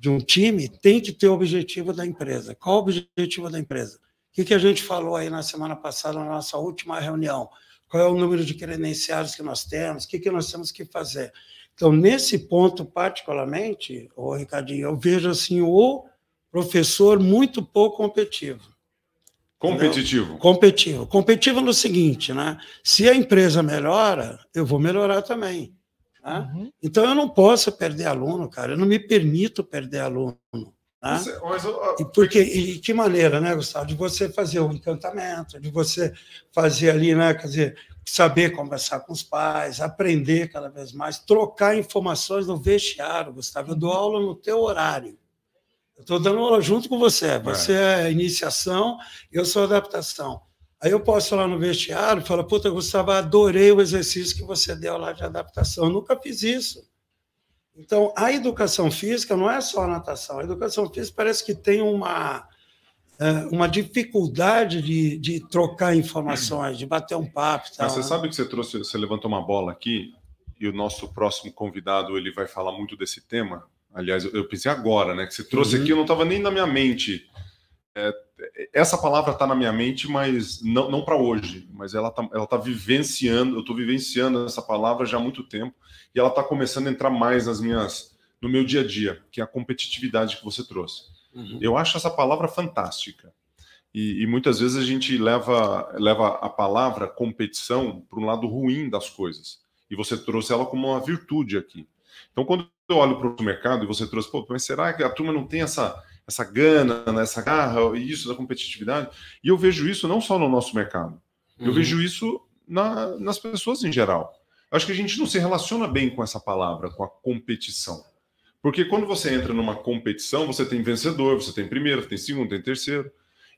de um time tem que ter o objetivo da empresa. Qual o objetivo da empresa? O que, que a gente falou aí na semana passada, na nossa última reunião? Qual é o número de credenciados que nós temos? O que, que nós temos que fazer? Então, nesse ponto, particularmente, o Ricardinho, eu vejo assim o professor muito pouco competitivo. Competitivo. Entendeu? Competitivo. Competitivo no seguinte, né? Se a empresa melhora, eu vou melhorar também. Né? Uhum. Então eu não posso perder aluno, cara. Eu não me permito perder aluno. Né? Você, mas, e porque e que maneira, né, Gustavo, de você fazer o um encantamento, de você fazer ali, né, quer dizer, saber conversar com os pais, aprender cada vez mais, trocar informações no vestiário, Gustavo. Eu dou aula no teu horário. Eu estou dando aula junto com você. Você é. é iniciação, eu sou adaptação. Aí eu posso ir lá no vestiário e falar, puta, Gustavo, adorei o exercício que você deu lá de adaptação. Eu nunca fiz isso. Então, a educação física não é só a natação. A educação física parece que tem uma, é, uma dificuldade de, de trocar informações, de bater um papo. Tal, Mas você né? sabe que você trouxe, você levantou uma bola aqui e o nosso próximo convidado ele vai falar muito desse tema. Aliás, eu pensei agora, né? Que você trouxe uhum. aqui, eu não estava nem na minha mente. É, essa palavra está na minha mente, mas não, não para hoje. Mas ela está ela tá vivenciando, eu estou vivenciando essa palavra já há muito tempo e ela está começando a entrar mais nas minhas, no meu dia a dia, que é a competitividade que você trouxe. Uhum. Eu acho essa palavra fantástica. E, e, muitas vezes a gente leva, leva a palavra competição para um lado ruim das coisas. E você trouxe ela como uma virtude aqui. Então, quando eu olho para o mercado e você trouxe, pô, mas será que a turma não tem essa, essa gana, né, essa garra, isso da competitividade? E eu vejo isso não só no nosso mercado, uhum. eu vejo isso na, nas pessoas em geral. Acho que a gente não se relaciona bem com essa palavra, com a competição. Porque quando você entra numa competição, você tem vencedor, você tem primeiro, tem segundo, tem terceiro.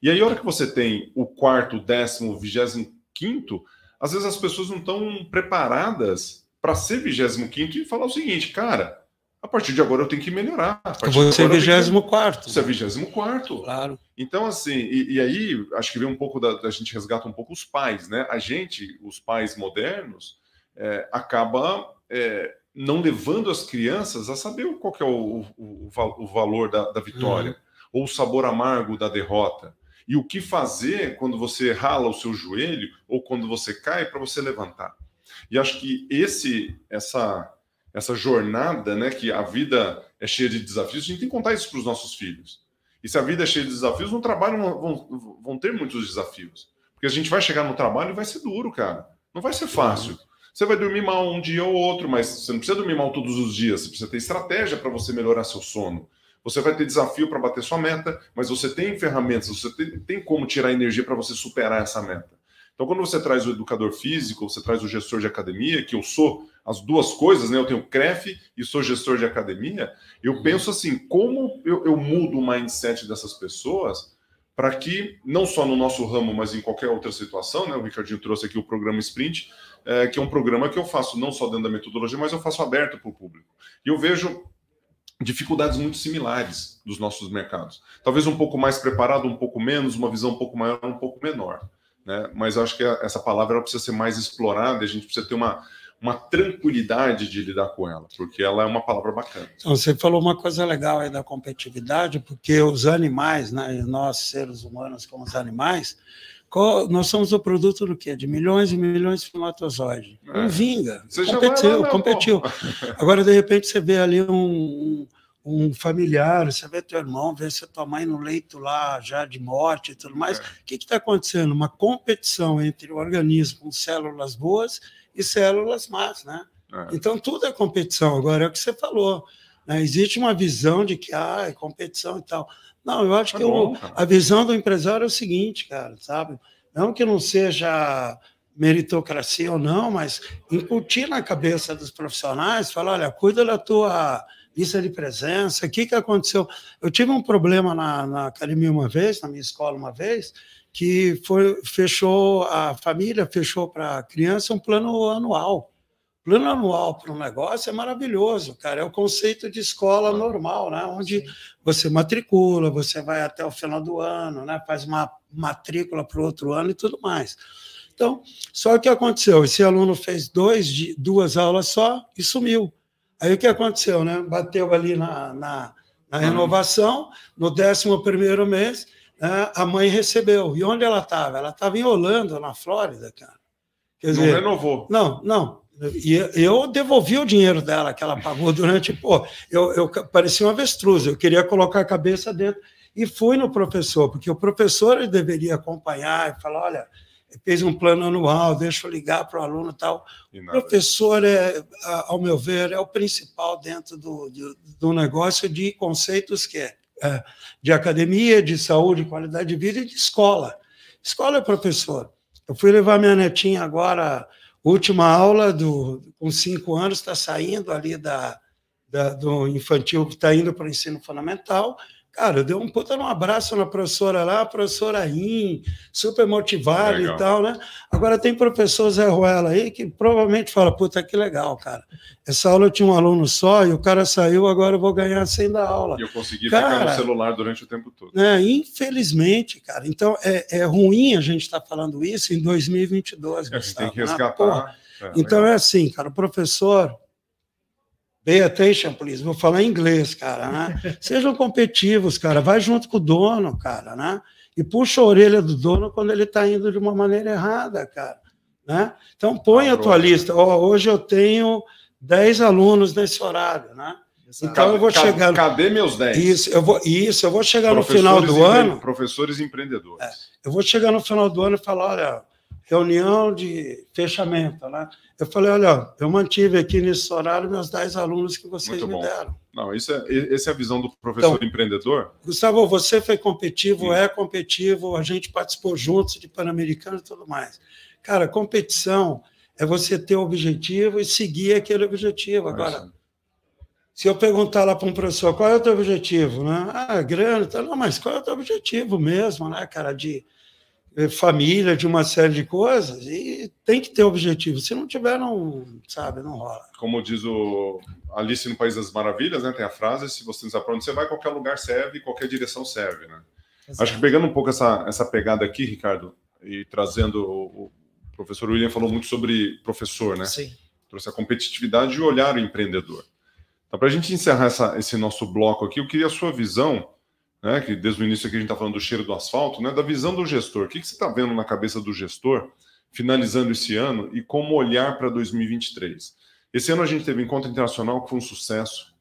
E aí, a hora que você tem o quarto, décimo, vigésimo quinto, às vezes as pessoas não estão preparadas para ser 25 e falar o seguinte, cara, a partir de agora eu tenho que melhorar. Eu vou ser 24. Você é 24. Claro. Então, assim, e, e, aí acho que vem um pouco da, da, gente resgata um pouco os pais, né? A gente, os pais modernos, é, acaba é, não levando as crianças a saber qual é o, o, o, valor da, da vitória, uhum. ou o sabor amargo da derrota. E o que fazer quando você rala o seu joelho ou quando você cai para você levantar. E acho que esse essa essa jornada, né, que a vida é cheia de desafios, a gente tem que contar isso para os nossos filhos. E se a vida é cheia de desafios, no trabalho vão, vão ter muitos desafios. Porque a gente vai chegar no trabalho e vai ser duro, cara. Não vai ser fácil. Você vai dormir mal um dia ou outro, mas você não precisa dormir mal todos os dias. Você precisa ter estratégia para você melhorar seu sono. Você vai ter desafio para bater sua meta, mas você tem ferramentas, você tem, tem como tirar energia para você superar essa meta. Então, quando você traz o educador físico, você traz o gestor de academia, que eu sou as duas coisas, né? Eu tenho CREF e sou gestor de academia. Eu uhum. penso assim: como eu, eu mudo o mindset dessas pessoas para que, não só no nosso ramo, mas em qualquer outra situação, né? O Ricardinho trouxe aqui o programa Sprint, é, que é um programa que eu faço não só dentro da metodologia, mas eu faço aberto para o público. E eu vejo dificuldades muito similares dos nossos mercados. Talvez um pouco mais preparado, um pouco menos, uma visão um pouco maior, um pouco menor. Né? Mas eu acho que essa palavra precisa ser mais explorada e a gente precisa ter uma, uma tranquilidade de lidar com ela, porque ela é uma palavra bacana. Então, você falou uma coisa legal aí da competitividade, porque os animais, né, nós seres humanos como os animais, nós somos o produto do quê? De milhões e milhões de espermatozoides. É. Não vinga. Você competiu, lá, competiu. Agora, de repente, você vê ali um, um, familiar, você vê teu irmão, vê se tua mãe no leito lá, já de morte e tudo mais. É. O que está acontecendo? Uma competição entre o organismo com células boas e células más, né? É. Então, tudo é competição. Agora, é o que você falou. Né? Existe uma visão de que ah, é competição e tal. Não, eu acho tá que bom, a visão do empresário é o seguinte, cara, sabe? Não que não seja meritocracia ou não, mas incutir na cabeça dos profissionais, falar, olha, cuida da tua lista de presença, o que, que aconteceu? Eu tive um problema na, na academia uma vez, na minha escola uma vez, que foi, fechou, a família fechou para a criança um plano anual. Plano anual para um negócio é maravilhoso, cara. É o conceito de escola normal, né? Onde Sim. você matricula, você vai até o final do ano, né? Faz uma matrícula para o outro ano e tudo mais. Então, só o que aconteceu? Esse aluno fez dois, duas aulas só e sumiu. Aí o que aconteceu, né? Bateu ali na, na, na renovação, no 11 primeiro mês, né? a mãe recebeu. E onde ela estava? Ela estava em Holanda, na Flórida, cara. Quer dizer, não renovou. Não, não. E eu devolvi o dinheiro dela que ela pagou durante. Pô, eu, eu parecia um avestruz, eu queria colocar a cabeça dentro. E fui no professor, porque o professor deveria acompanhar e falar: olha, fez um plano anual, deixa eu ligar para o aluno e tal. E o professor, é, ao meu ver, é o principal dentro do, do, do negócio de conceitos que é, é de academia, de saúde, qualidade de vida e de escola. Escola é professor. Eu fui levar minha netinha agora Última aula do, com cinco anos, está saindo ali da, da do infantil, está indo para o ensino fundamental. Cara, eu dei um puta um abraço na professora lá, a professora In, super motivada e tal, né? Agora tem professor Zé Ruela aí que provavelmente fala, puta, que legal, cara. Essa aula eu tinha um aluno só e o cara saiu, agora eu vou ganhar sem dar aula. E eu consegui cara, ficar no celular durante o tempo todo. Né, infelizmente, cara. Então, é, é ruim a gente estar tá falando isso em 2022, é, A gente tem que né? resgatar. Né? É, então, é assim, cara, o professor... Pay attention, please. Vou falar em inglês, cara, né? *laughs* Sejam competitivos, cara. Vai junto com o dono, cara, né? E puxa a orelha do dono quando ele está indo de uma maneira errada, cara. Né? Então, põe a tua lista. Oh, hoje eu tenho 10 alunos nesse horário, né? Então eu vou chegar. Cadê meus 10? Isso, eu vou, isso, eu vou chegar no final do ano. Professores empreendedores. É, eu vou chegar no final do ano e falar: olha, reunião de fechamento, né? Eu falei, olha, eu mantive aqui nesse horário meus 10 alunos que vocês Muito me bom. deram. Não, isso é, essa é a visão do professor então, empreendedor. Gustavo, você foi competitivo, Sim. é competitivo, a gente participou juntos de Pan-Americano e tudo mais. Cara, competição é você ter o objetivo e seguir aquele objetivo. Agora, se eu perguntar lá para um professor qual é o teu objetivo, né? Ah, grana, tá, não, mas qual é o teu objetivo mesmo, né, cara? De família, de uma série de coisas, e tem que ter objetivo. Se não tiver, não, sabe, não rola. Como diz o Alice no País das Maravilhas, né? Tem a frase: se você não sabe para onde você vai, qualquer lugar serve, qualquer direção serve, né? Exato. Acho que pegando um pouco essa, essa pegada aqui, Ricardo, e trazendo o, o professor William falou muito sobre professor, né? Sim. Trouxe a competitividade e olhar o empreendedor. Então, para a gente encerrar essa, esse nosso bloco aqui, eu queria a sua visão né, que desde o início aqui a gente está falando do cheiro do asfalto, né, da visão do gestor. O que, que você está vendo na cabeça do gestor finalizando esse ano e como olhar para 2023? Esse ano a gente teve um encontro internacional que foi um sucesso.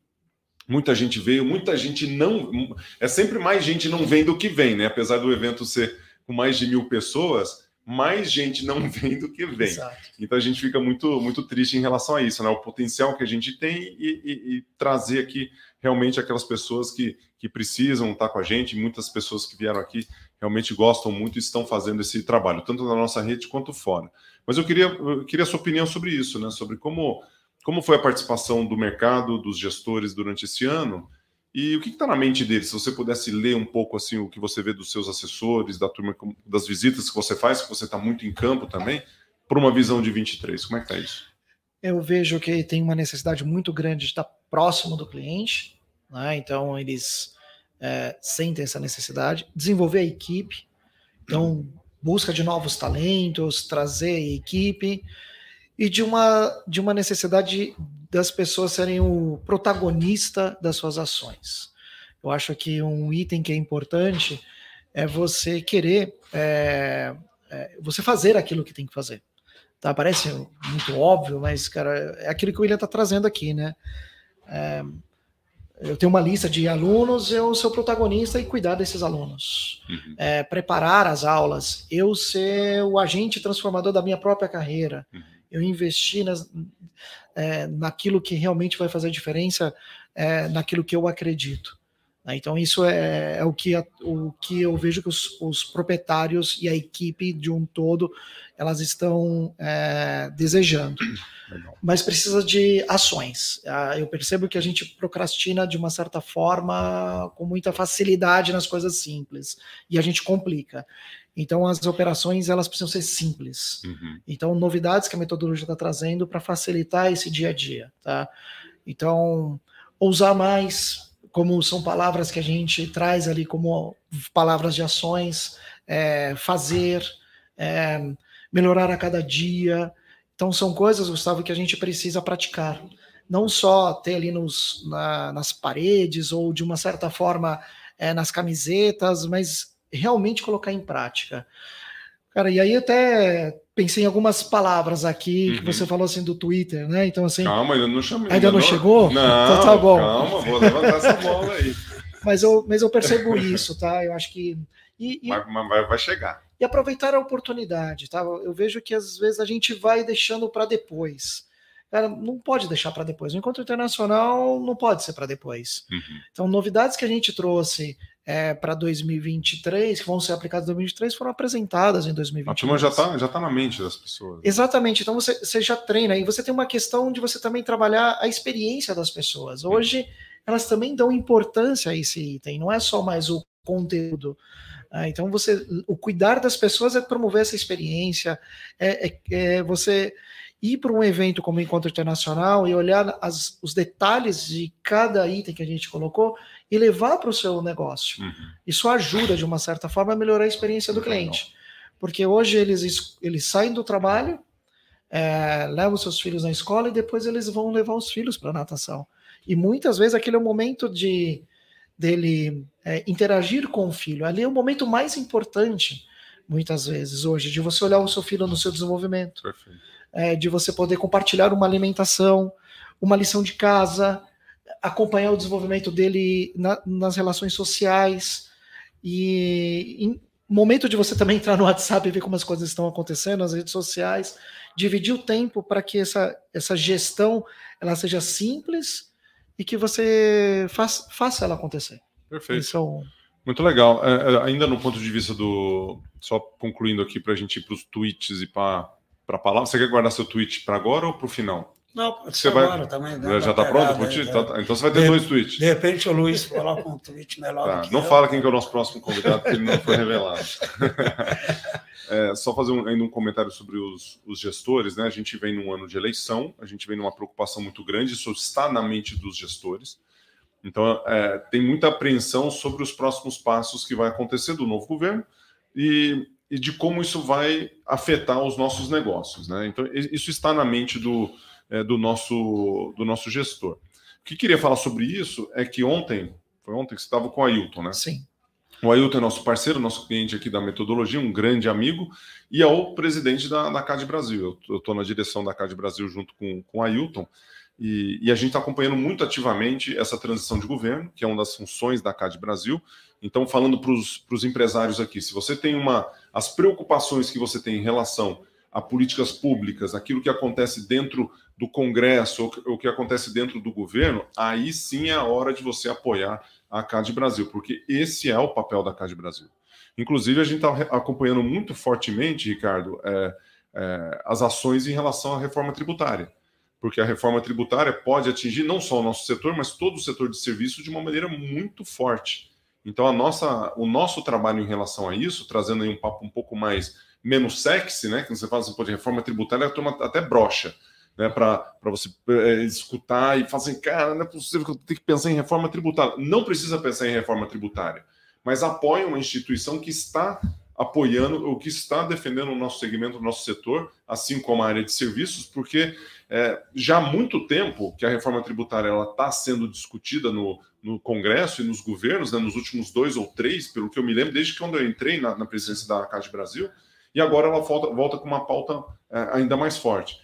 Muita gente veio, muita gente não. É sempre mais gente não vem do que vem, né? Apesar do evento ser com mais de mil pessoas, mais gente não *laughs* vem do que vem. Exato. Então a gente fica muito, muito triste em relação a isso, né? O potencial que a gente tem e, e, e trazer aqui realmente aquelas pessoas que, que precisam estar com a gente, muitas pessoas que vieram aqui realmente gostam muito e estão fazendo esse trabalho, tanto na nossa rede quanto fora. Mas eu queria, eu queria a sua opinião sobre isso, né? Sobre como, como foi a participação do mercado, dos gestores durante esse ano e o que está na mente deles? Se você pudesse ler um pouco assim o que você vê dos seus assessores, da turma, das visitas que você faz, que você está muito em campo também, por uma visão de 23, como é que está isso? Eu vejo que tem uma necessidade muito grande de estar próximo do cliente, né? então eles é, sentem essa necessidade, desenvolver a equipe, então busca de novos talentos, trazer a equipe e de uma, de uma necessidade das pessoas serem o protagonista das suas ações. Eu acho que um item que é importante é você querer, é, é, você fazer aquilo que tem que fazer. Tá? Parece muito óbvio, mas, cara, é aquilo que o William está trazendo aqui, né? É, eu tenho uma lista de alunos, eu sou protagonista e cuidar desses alunos. Uhum. É, preparar as aulas, eu ser o agente transformador da minha própria carreira. Uhum. Eu investir nas, é, naquilo que realmente vai fazer diferença, é, naquilo que eu acredito. Né? Então, isso é, é, o, que, o que eu vejo que os, os, proprietários e a equipe de um todo elas estão é, desejando. Legal. Mas precisa de ações. Ah, eu percebo que a gente procrastina de uma certa forma, com muita facilidade nas coisas simples, e a gente complica. Então, as operações elas precisam ser simples. Uhum. Então, novidades que a metodologia está trazendo para facilitar esse dia a dia. Tá? Então, ousar mais, como são palavras que a gente traz ali como palavras de ações, é, fazer, é, melhorar a cada dia. Então, são coisas, Gustavo, que a gente precisa praticar. Não só ter ali nos, na, nas paredes ou de uma certa forma é, nas camisetas, mas realmente colocar em prática. Cara, e aí até pensei em algumas palavras aqui uhum. que você falou assim do Twitter, né? Então assim. Calma, ainda não chamei. Ainda, não, não, chegou? Não, *laughs* então tá bom. Calma, vou levantar essa bola aí. *laughs* Mas eu, mas eu percebo isso, tá? Eu acho que. E, e, mas, mas vai, vai chegar. E aproveitar a oportunidade, tá? Eu vejo que às vezes a gente vai deixando para depois. Cara, não pode deixar para depois. O encontro internacional não pode ser para depois. Uhum. Então, novidades que a gente trouxe é, para 2023, que vão ser aplicadas em 2023, foram apresentadas em 2023. A turma já está já tá na mente das pessoas. Exatamente. Então você, você já treina e você tem uma questão de você também trabalhar a experiência das pessoas. Hoje elas também dão importância a esse item, não é só mais o conteúdo. Ah, então você, o cuidar das pessoas é promover essa experiência, é, é, é você ir para um evento como o Encontro Internacional e olhar as, os detalhes de cada item que a gente colocou e levar para o seu negócio. Uhum. Isso ajuda, de uma certa forma, a melhorar a experiência do cliente. Porque hoje eles, eles saem do trabalho, é, levam seus filhos na escola e depois eles vão levar os filhos para a natação. E muitas vezes aquele é o momento de dele é, interagir com o filho. Ali é o momento mais importante, muitas vezes, hoje, de você olhar o seu filho no seu desenvolvimento. É, de você poder compartilhar uma alimentação, uma lição de casa, acompanhar o desenvolvimento dele na, nas relações sociais e em momento de você também entrar no WhatsApp e ver como as coisas estão acontecendo nas redes sociais, dividir o tempo para que essa, essa gestão ela seja simples e que você faça, faça ela acontecer. Perfeito. Então, Muito legal. É, é, ainda no ponto de vista do. Só concluindo aqui para a gente ir para os tweets e para para a palavra. Você quer guardar seu tweet para agora ou para o final? Não, você vai... agora também. Já está pronto? Né? Tá, então você vai ter de, dois tweets. De repente o Luiz coloca um tweet melhor. Tá. Não eu. fala quem que é o nosso próximo convidado, porque ele não foi revelado. *laughs* É, só fazer um, ainda um comentário sobre os, os, gestores, né? A gente vem num ano de eleição, a gente vem numa preocupação muito grande, isso está na mente dos gestores. Então, é, tem muita apreensão sobre os próximos passos que vai acontecer do novo governo e, e de como isso vai afetar os nossos negócios, né? Então, isso está na mente do, é, do, nosso, do nosso gestor. O que queria falar sobre isso é que ontem, foi ontem que você estava com o Ailton, né? Sim. O Ailton é nosso parceiro, nosso cliente aqui da metodologia, um grande amigo, e é o presidente da, da CAD Brasil. Eu estou na direção da CAD Brasil junto com, com o Ailton, e, e a gente está acompanhando muito ativamente essa transição de governo, que é uma das funções da CAD Brasil. Então, falando para os empresários aqui, se você tem uma. as preocupações que você tem em relação a políticas públicas, aquilo que acontece dentro do Congresso, ou o que acontece dentro do governo, aí sim é a hora de você apoiar a CAD Brasil, porque esse é o papel da CAD Brasil. Inclusive, a gente está acompanhando muito fortemente, Ricardo, é, é, as ações em relação à reforma tributária, porque a reforma tributária pode atingir não só o nosso setor, mas todo o setor de serviços de uma maneira muito forte. Então, a nossa, o nosso trabalho em relação a isso, trazendo aí um papo um pouco mais menos sexy, né? Que você fala assim, pô, de reforma tributária, a turma até brocha né, para você é, escutar e falar assim, cara, não é possível que eu tenha que pensar em reforma tributária. Não precisa pensar em reforma tributária, mas apoia uma instituição que está apoiando ou que está defendendo o nosso segmento, o nosso setor, assim como a área de serviços, porque é, já há muito tempo que a reforma tributária ela está sendo discutida no, no Congresso e nos governos, né, nos últimos dois ou três, pelo que eu me lembro, desde quando eu entrei na, na presidência da Casa Brasil, e agora ela volta, volta com uma pauta é, ainda mais forte.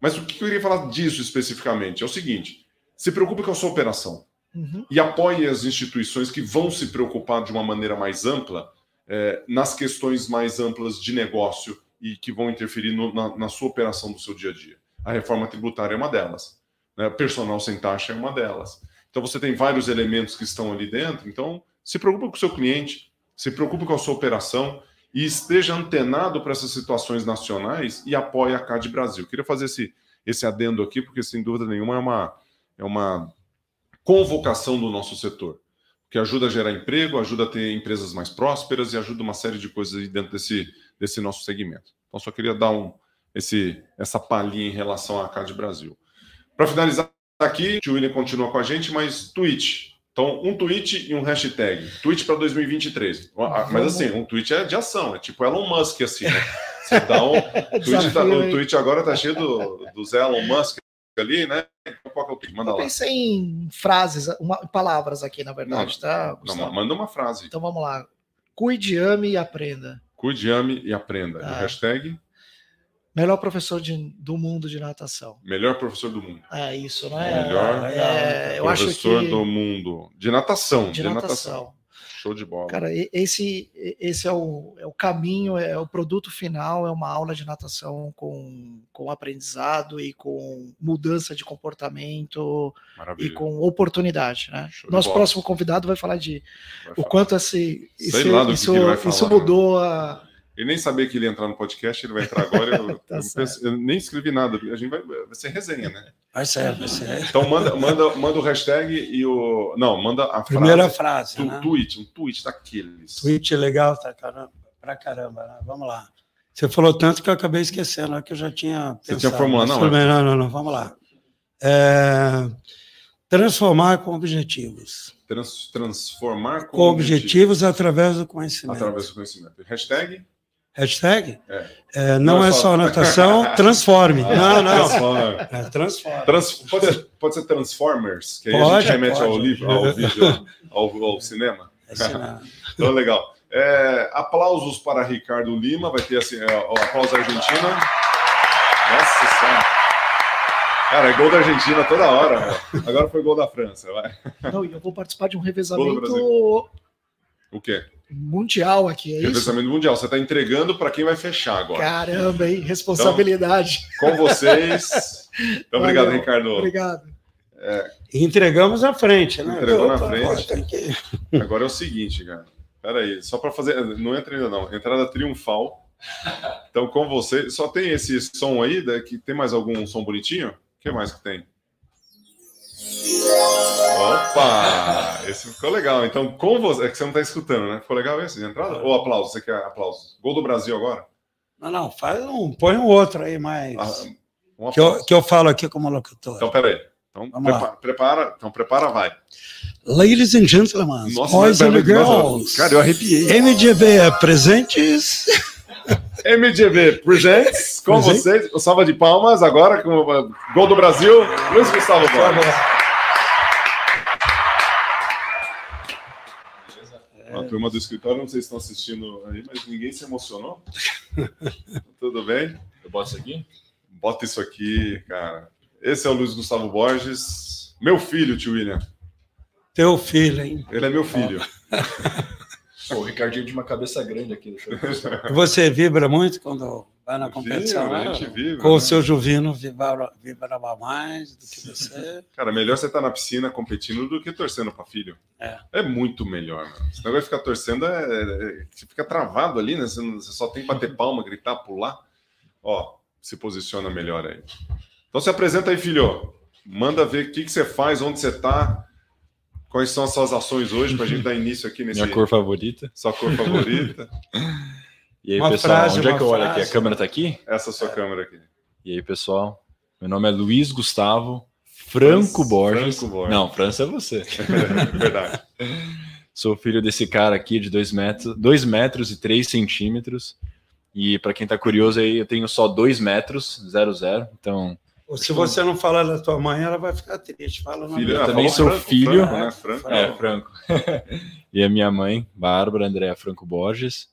Mas o que eu queria falar disso especificamente é o seguinte: se preocupe com a sua operação uhum. e apoie as instituições que vão se preocupar de uma maneira mais ampla é, nas questões mais amplas de negócio e que vão interferir no, na, na, sua operação do seu dia a dia. A reforma tributária é uma delas. Né? Personal sem taxa é uma delas. Então você tem vários elementos que estão ali dentro. Então se preocupe com o seu cliente, se preocupe com a sua operação e esteja antenado para essas situações nacionais e apoie a CAD Brasil. Queria fazer esse, esse adendo aqui, porque sem dúvida nenhuma é uma, é uma convocação do nosso setor, que ajuda a gerar emprego, ajuda a ter empresas mais prósperas e ajuda uma série de coisas dentro desse, desse nosso segmento. Então, só queria dar um, esse, essa palhinha em relação à CAD Brasil. Para finalizar aqui, o William continua com a gente, mas tweet. Então, um tweet e um hashtag. Tweet para 2023. Mas assim, um tweet é de ação, é tipo Elon Musk, assim, né? Você dá um. *laughs* tweet tá, o tweet agora tá cheio do, dos Elon Musk ali, né? Então, qual que é o tweet? Manda eu lá. pensei em frases, uma, palavras aqui, na verdade, não, tá? Não, manda uma frase. Então vamos lá. Cuide, ame e aprenda. Cuide, ame e aprenda. Ah. hashtag? Melhor professor de, do mundo de natação. Melhor professor do mundo. É isso, não é? Melhor é, eu professor acho que... do mundo. De natação. De, de natação. natação. Show de bola. Cara, esse, esse é, o, é o caminho, é o produto final, é uma aula de natação com, com aprendizado e com mudança de comportamento Maravilha. e com oportunidade. Né? Nosso próximo convidado vai falar de vai o falar. quanto esse, esse isso, isso mudou a ele nem sabia que ele ia entrar no podcast, ele vai entrar agora. Eu, *laughs* tá eu, penso, eu nem escrevi nada. A gente vai, vai ser resenha, né? Vai ser, vai ser. Então manda, manda, manda o hashtag e o. Não, manda a Primeira frase. frase tu, né? Tweet, um tweet daqueles. Tweet legal, tá caramba, pra caramba. Né? Vamos lá. Você falou tanto que eu acabei esquecendo, é que eu já tinha. Você tinha formulado, não? É? Não, não, não, vamos lá. É... Transformar com objetivos. Trans, transformar com, com objetivos, objetivos através do conhecimento. Através do conhecimento. Hashtag? Hashtag? É. É, não, não, é só, natação, *laughs* transforme. Não, não. Transforme. É, transforme. Trans, pode, ser, pode ser Transformers, que aí pode, a gente remete pode. ao livro, ao vídeo, ao, ao cinema. É *laughs* então, legal. É, aplausos para Ricardo Lima, vai ter assim, é, o aplauso Argentina. Nossa Senhora. Cara, é gol da Argentina toda hora. Agora foi gol da França. Vai. Não, e eu vou participar de um revezamento. O quê? Mundial aqui, é isso? Revezamento mundial. Você está entregando para quem vai fechar agora. Caramba, hein? Responsabilidade. Então, com vocês. Então, *laughs* obrigado, Ricardo. Obrigado. É... Entregamos à frente, né? Entregou na frente. Agora é o seguinte, cara. Peraí, só para fazer. Não entra ainda, não. Entrada triunfal. Então, com você. Só tem esse som aí? Né? Que tem mais algum som bonitinho? O que mais que tem? Opa! Esse ficou legal. Então, com você. É que você não está escutando, né? Ficou legal esse de entrada? Ou aplauso? Você quer aplauso? Gol do Brasil agora? Não, não, faz um, põe um outro aí, mas. Ah, um que, eu, que eu falo aqui como locutor. Então, peraí. Então, Vamos lá. prepa- prepara. Então, prepara, vai. Ladies and gentlemen, Nossa, boys and mas- girls. Cara, eu arrepiei. MGB presentes. *laughs* MGB Presents, com Presente. vocês. Salva de palmas agora com o gol do Brasil. Luiz Gustavo Borges. A turma do escritório, não sei se estão assistindo aí, mas ninguém se emocionou. *laughs* Tudo bem? Eu boto isso aqui? Bota isso aqui, cara. Esse é o Luiz Gustavo Borges. Meu filho, tio William. Teu filho, hein? Ele é meu filho. *laughs* Pô, o Ricardinho de uma cabeça grande aqui. Deixa eu ver. Você vibra muito quando vai na competição, né? a gente vibra, Com o né? seu Juvino vibra, vibrava mais do que você. Cara, melhor você estar na piscina competindo do que torcendo para filho. É. muito melhor, mano. Esse negócio de ficar torcendo é, é- Você fica travado ali, né? Você, só tem que bater palma, gritar, pular. Ó, se posiciona melhor aí. Então se apresenta aí, filho. Manda ver o que, que você faz, onde você tá, quais são as suas ações hoje, pra gente dar início aqui nesse. Minha cor favorita. Sua cor favorita. *laughs* E aí, Uma pessoal, frase, onde é que eu olho aqui? A câmera tá aqui? Essa é a sua câmera aqui. E aí, pessoal? Meu nome é Luiz Gustavo Franco Franz- Borges. Franco Borges. Não, França é você. *laughs* Verdade. *laughs* Sou filho desse cara aqui de 2 metros, dois metros e 3 centímetros. E para quem tá curioso aí, eu tenho só 2 metros, 00. Então, Ou se você não falar da tua mãe, ela vai ficar triste. Fala Filho, ah, também sou filho. Franco, né? Franco. é, Franco. *laughs* e a minha mãe, Bárbara Andréa Franco Borges,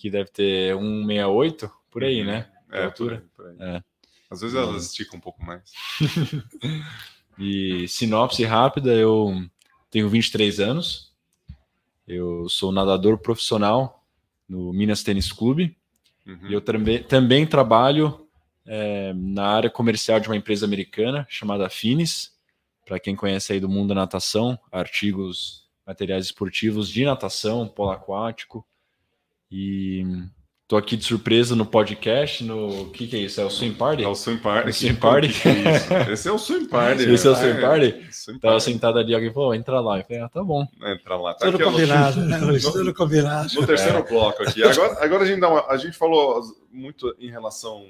que deve ter 168 por aí, né? É, altura. por aí, por aí. É. Às vezes elas esticam um pouco mais. *laughs* E sinopse rápida, eu tenho 23 anos. Eu sou nadador profissional no Minas Tênis Clube. Uhum. E eu também, também trabalho é, na área comercial de uma empresa americana chamada Finis. Para quem conhece aí do mundo da natação, artigos, materiais esportivos de natação, polo aquático. E tô aqui de surpresa no podcast, no o que, que é isso? É o Swim Party? É o Swim Party. O Swim Party? Que é isso? Esse é o Swim Party. Esse é o né? Swim Party? Swim Tava Party. sentado ali, alguém falou, entra lá. Eu falei, ah, tá bom. Entra lá. Tá Tudo combinado, né, Tudo combinado. No terceiro bloco aqui. Agora, agora a gente dá uma, a gente falou muito em relação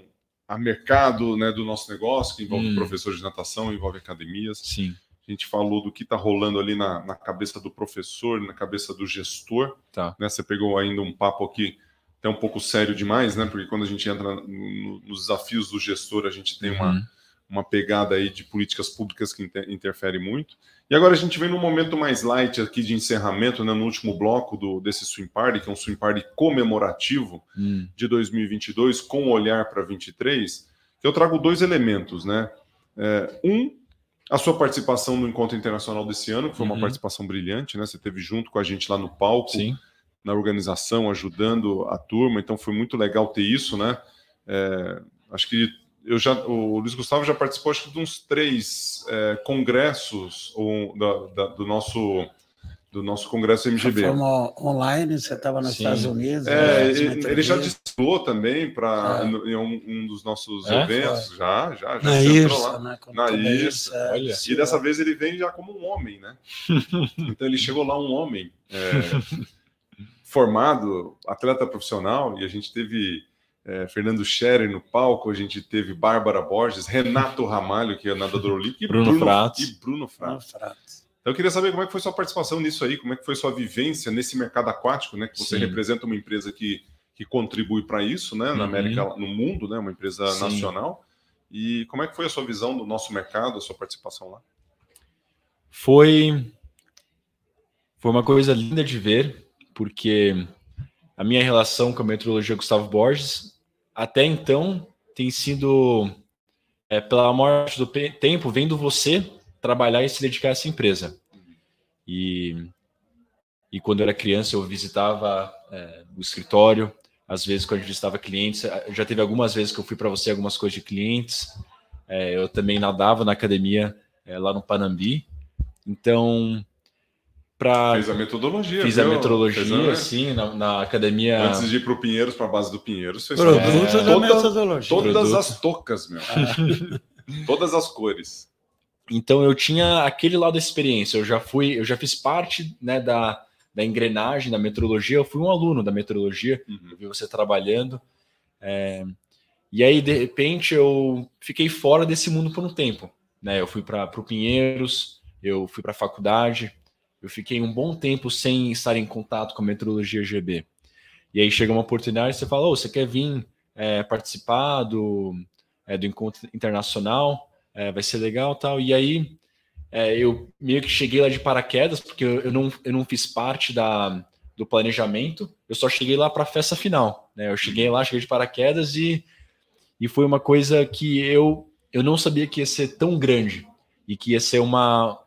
a mercado né, do nosso negócio, que envolve Hum. professores de natação, envolve academias. Sim, A gente falou do que está rolando ali na, na cabeça do professor, na cabeça do gestor. tá. né? Você pegou ainda um papo aqui até um pouco sério demais, né? Porque quando a gente entra no- nos desafios do gestor, a gente tem uma, Uhum. uma pegada aí de políticas públicas que inter, interfere muito. E agora a gente vem num momento mais light aqui de encerramento, né, no último bloco do, desse Swim Party, que é um Swim Party comemorativo Hum, de 2022, com olhar para 23, que eu trago dois elementos, né? É, um, a sua participação no encontro internacional desse ano, que foi uma Uhum. participação brilhante, né? Você teve junto com a gente lá no palco, sim, na organização, ajudando a turma, então foi muito legal ter isso, né? É, acho que eu já, o Luiz Gustavo já participou acho que de uns três é, congressos ou, da- da- do nosso do nosso congresso MGB. Uma online, você estava nos Sim. Estados Unidos. É, né, ele, já desfilou também para É. em um, um dos nossos É? eventos, já, já, já Na Irsa, lá. né? Na Irsa, é, olha. E dessa vez ele vem já como um homem, né? *laughs* então ele chegou lá um homem é, formado, atleta profissional, e a gente teve é, Fernando Scherer no palco, a gente teve Bárbara Borges, Renato Ramalho, que é nadador olímpico, e Bruno Fratos. E Bruno Fratos. Ah, Fratos. Então eu queria saber como é que foi sua participação nisso aí, como é que foi sua vivência nesse mercado aquático, né? Que você Sim. representa uma empresa que, que contribui para isso, né? Na Uhum. América, no mundo, né? Uma empresa Sim. nacional. E como é que foi a sua visão do nosso mercado, a sua participação lá? Foi foi uma coisa linda de ver, porque a minha relação com a meteorologia Gustavo Borges até então tem sido é, pela maior parte do tempo vendo você trabalhar e se dedicar a essa empresa. E e quando eu era criança eu visitava é, o escritório, às vezes quando a gente visitava clientes, já teve algumas vezes que eu fui para você algumas coisas de clientes. É, eu também nadava na academia é, lá no Panambi. Então, para Fez a metodologia. fiz a viu? metrologia, Fez a- sim, na, na academia. Antes de ir para o Pinheiros, para a base do Pinheiros, fez toda- da toda- metodologia. todas Produto. as tocas, meu. todas as cores. Então eu tinha aquele lado da experiência. Eu já fui, eu já fiz parte né, da, da engrenagem da metrologia. Eu fui um aluno da metrologia. Uhum. Eu vi você trabalhando. É, e aí de repente eu fiquei fora desse mundo por um tempo. Né? Eu fui para o Pinheiros, eu fui para a faculdade. Eu fiquei um bom tempo sem estar em contato com a metrologia GB. E aí chega uma oportunidade, você fala, oh, você quer vir é, participar do, é, do encontro internacional? É, vai ser legal tal. E aí é, eu meio que cheguei lá de paraquedas, porque eu, eu, não, eu não fiz parte da, do planejamento, eu só cheguei lá para a festa final. Né? Eu cheguei lá, cheguei de paraquedas e, e foi uma coisa que eu, eu não sabia que ia ser tão grande e que ia ser uma.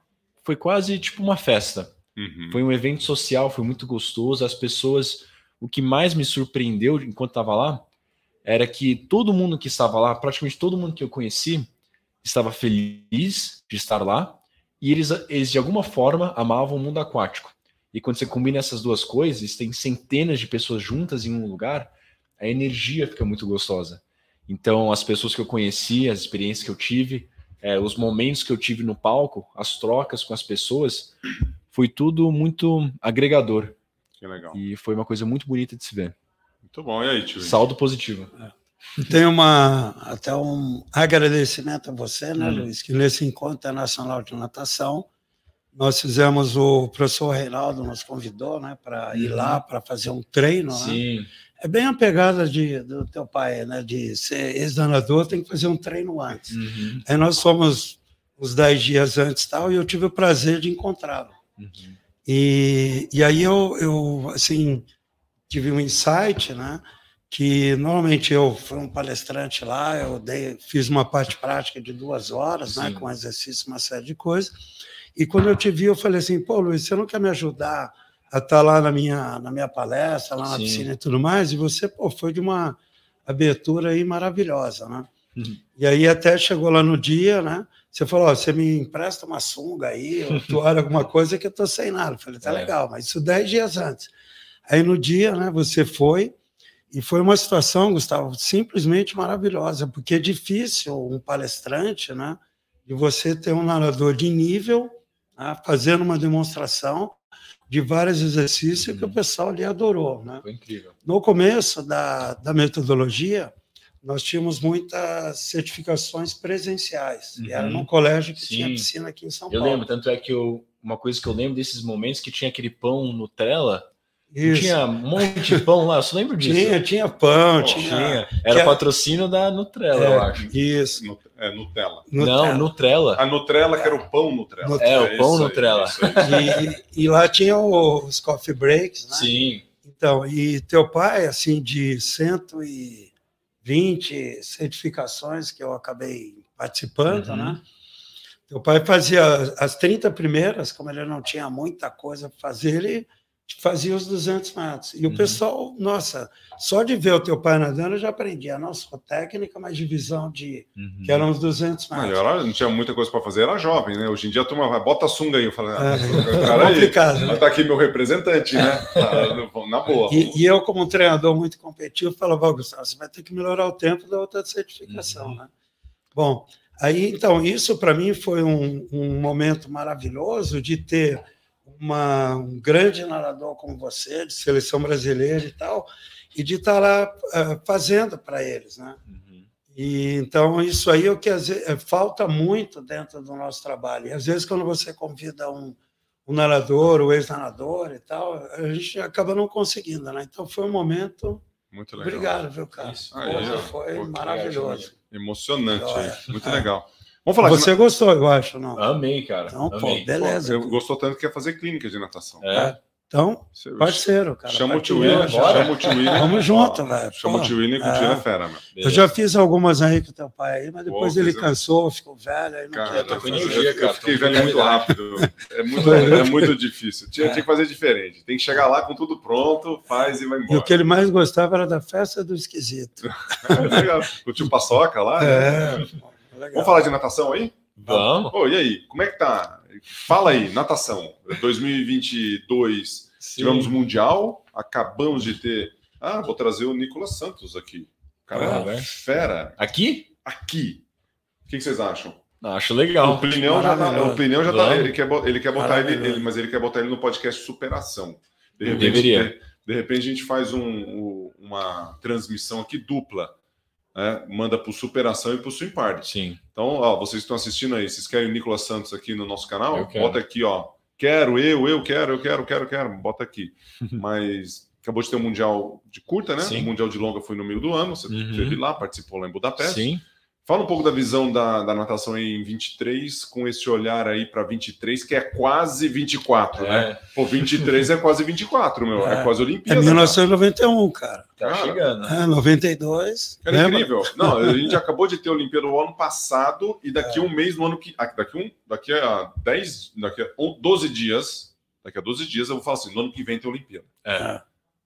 Foi quase tipo uma festa. Uhum. Foi um evento social, foi muito gostoso. As pessoas. O que mais me surpreendeu enquanto estava lá era que todo mundo que estava lá, praticamente todo mundo que eu conheci, estava feliz de estar lá e eles, eles de alguma forma amavam o mundo aquático. E quando você combina essas duas coisas, tem centenas de pessoas juntas em um lugar, a energia fica muito gostosa. Então, as pessoas que eu conheci, as experiências que eu tive, é, os momentos que eu tive no palco, as trocas com as pessoas, foi tudo muito agregador. Que legal. E foi uma coisa muito bonita de se ver. Muito bom. E aí, tio? Saldo positivo. É. Tem uma, até um agradecimento a você, né, hum. Luiz, que nesse encontro internacional de natação, nós fizemos, o professor Reinaldo nos convidou né, para ir lá uhum. para fazer um treino. Né? Sim. Né? É bem a pegada de, do teu pai, né, de ser ex-danador, tem que fazer um treino antes. Uhum. Aí nós fomos uns dez dias antes tal, e eu tive o prazer de encontrá-lo. Uhum. E, e aí eu, eu, assim, tive um insight, né? Que normalmente eu fui um palestrante lá, eu dei, fiz uma parte prática de duas horas, né, com exercício, uma série de coisas. E quando eu te vi, eu falei assim, pô, Luiz, você não quer me ajudar a estar lá na minha, na minha palestra, lá na Sim. piscina e tudo mais? E você, pô, foi de uma abertura aí maravilhosa, né? Uhum. E aí até chegou lá no dia, né? Você falou, oh, você me empresta uma sunga aí, ou *laughs* toalha, alguma coisa que eu tô sem nada. Eu falei, tá é. legal, mas isso dez dias antes. Aí no dia, né, você foi, e foi uma situação, Gustavo, simplesmente maravilhosa, porque é difícil um palestrante, né, de você ter um narrador de nível, né, fazendo uma demonstração de vários exercícios uhum. que o uhum. pessoal ali adorou. Né? Foi incrível. No começo da, da metodologia, nós tínhamos muitas certificações presenciais, uhum. e era num colégio que Sim. tinha piscina aqui em São eu Paulo. Eu lembro, tanto é que eu, uma coisa que eu lembro desses momentos que tinha aquele pão Nutella isso. Tinha um monte de pão lá, eu só lembro disso. Tinha, tinha pão, tinha. tinha. Era que... patrocínio da Nutrela, é, eu acho. Isso. É, Nutella. Não, Nutrela. A Nutrela, que era o pão Nutrela. Nutrela. É, o pão Nutrela. E, e, lá tinha os coffee breaks, né? Sim. Então, e teu pai, assim, de 120 certificações que eu acabei participando, uhum. né? Teu pai fazia as 30 primeiras, como ele não tinha muita coisa para fazer, ele fazia os 200 metros. E uhum. o pessoal, nossa, só de ver o teu pai nadando eu já aprendi a nossa técnica, mas divisão de uhum. que eram os 200 metros. Não, ela não tinha muita coisa para fazer, era jovem, né? Hoje em dia a turma vai, bota a sunga aí, eu falei, ah, é, cara é complicado, aí, né? tá aqui meu representante, né? Tá, na boa. E, e, eu, como um treinador muito competitivo, falava, Gustavo, você vai ter que melhorar o tempo da outra certificação, uhum. né? Bom, aí então, isso para mim foi um, um momento maravilhoso de ter uma, um grande narrador como você, de seleção brasileira e tal, e de estar lá uh, fazendo para eles, né? Uhum. E então isso aí é o que vezes, é, falta muito dentro do nosso trabalho. E às vezes quando você convida um, um narrador, o ex-narrador e tal, a gente acaba não conseguindo, né? Então foi um momento muito legal. Obrigado, viu, cara? Aí, foi Pô, maravilhoso. Emocionante, muito é. legal. Vamos falar Você de... gostou, eu acho, não? Amei, cara. Então, Amei. pô, beleza. Pô, eu gostou tanto que quer fazer clínica de natação. É. é. Então, parceiro, cara. Chama o tio William. Chama o tio William. Vamos junto, velho. Chama o tio William que o tio é fera, mano. Eu já fiz algumas aí com o teu pai aí, mas depois Pô, ele cansou, ficou velho. Aí não cara, eu, eu, energia, cara, eu fiquei velho muito rápido. É *laughs* muito, é muito difícil. Tinha, tinha que fazer diferente. Tem que chegar lá com tudo pronto, faz e vai embora. E o que ele mais gostava era da festa do esquisito. *laughs* É, o tio Paçoca lá. É. Né? Vamos falar de natação aí? Vamos. Oh, e aí, como é que tá? Fala aí, natação. 2022 Sim. tivemos Mundial, acabamos de ter. Ah, vou trazer o Nicolas Santos aqui. Cara, ah, é fera. Aqui? Aqui. O que, vocês acham? Acho legal. O Plinão já tá, o Plinão já tá, ele quer, ele quer botar ele, ele- mas ele quer botar ele no podcast Superação. De repente, Deveria. De, de repente a gente faz um- um- uma transmissão aqui dupla. Né? Manda para o Superação e para o Swing Party. Sim. Então, ó, vocês estão assistindo aí, vocês querem o Nicolas Santos aqui no nosso canal? Bota aqui, ó. Quero, eu, eu quero, eu quero, quero, quero. Bota aqui. *laughs* Mas acabou de ter um Mundial de curta, né? Sim. O Mundial de longa foi no meio do ano. Você Uhum. esteve lá, participou lá em Budapeste. Sim. Fala um pouco da visão da, da natação em 23, com esse olhar aí para 23, que é quase 24, né? É, Pô, 23 é quase 24, meu. É, É. quase É Olimpíada. 1991, cara. tá Cara, chegando. É, 92. Cara, é lembra? incrível. Não, a *laughs* gente acabou de ter a Olimpíada no ano passado e daqui um mês, no ano que. ah, Daqui, um, daqui a 10, daqui a um- 12 dias. Daqui a 12 dias eu vou falar assim: no ano que vem tem a Olimpíada. É,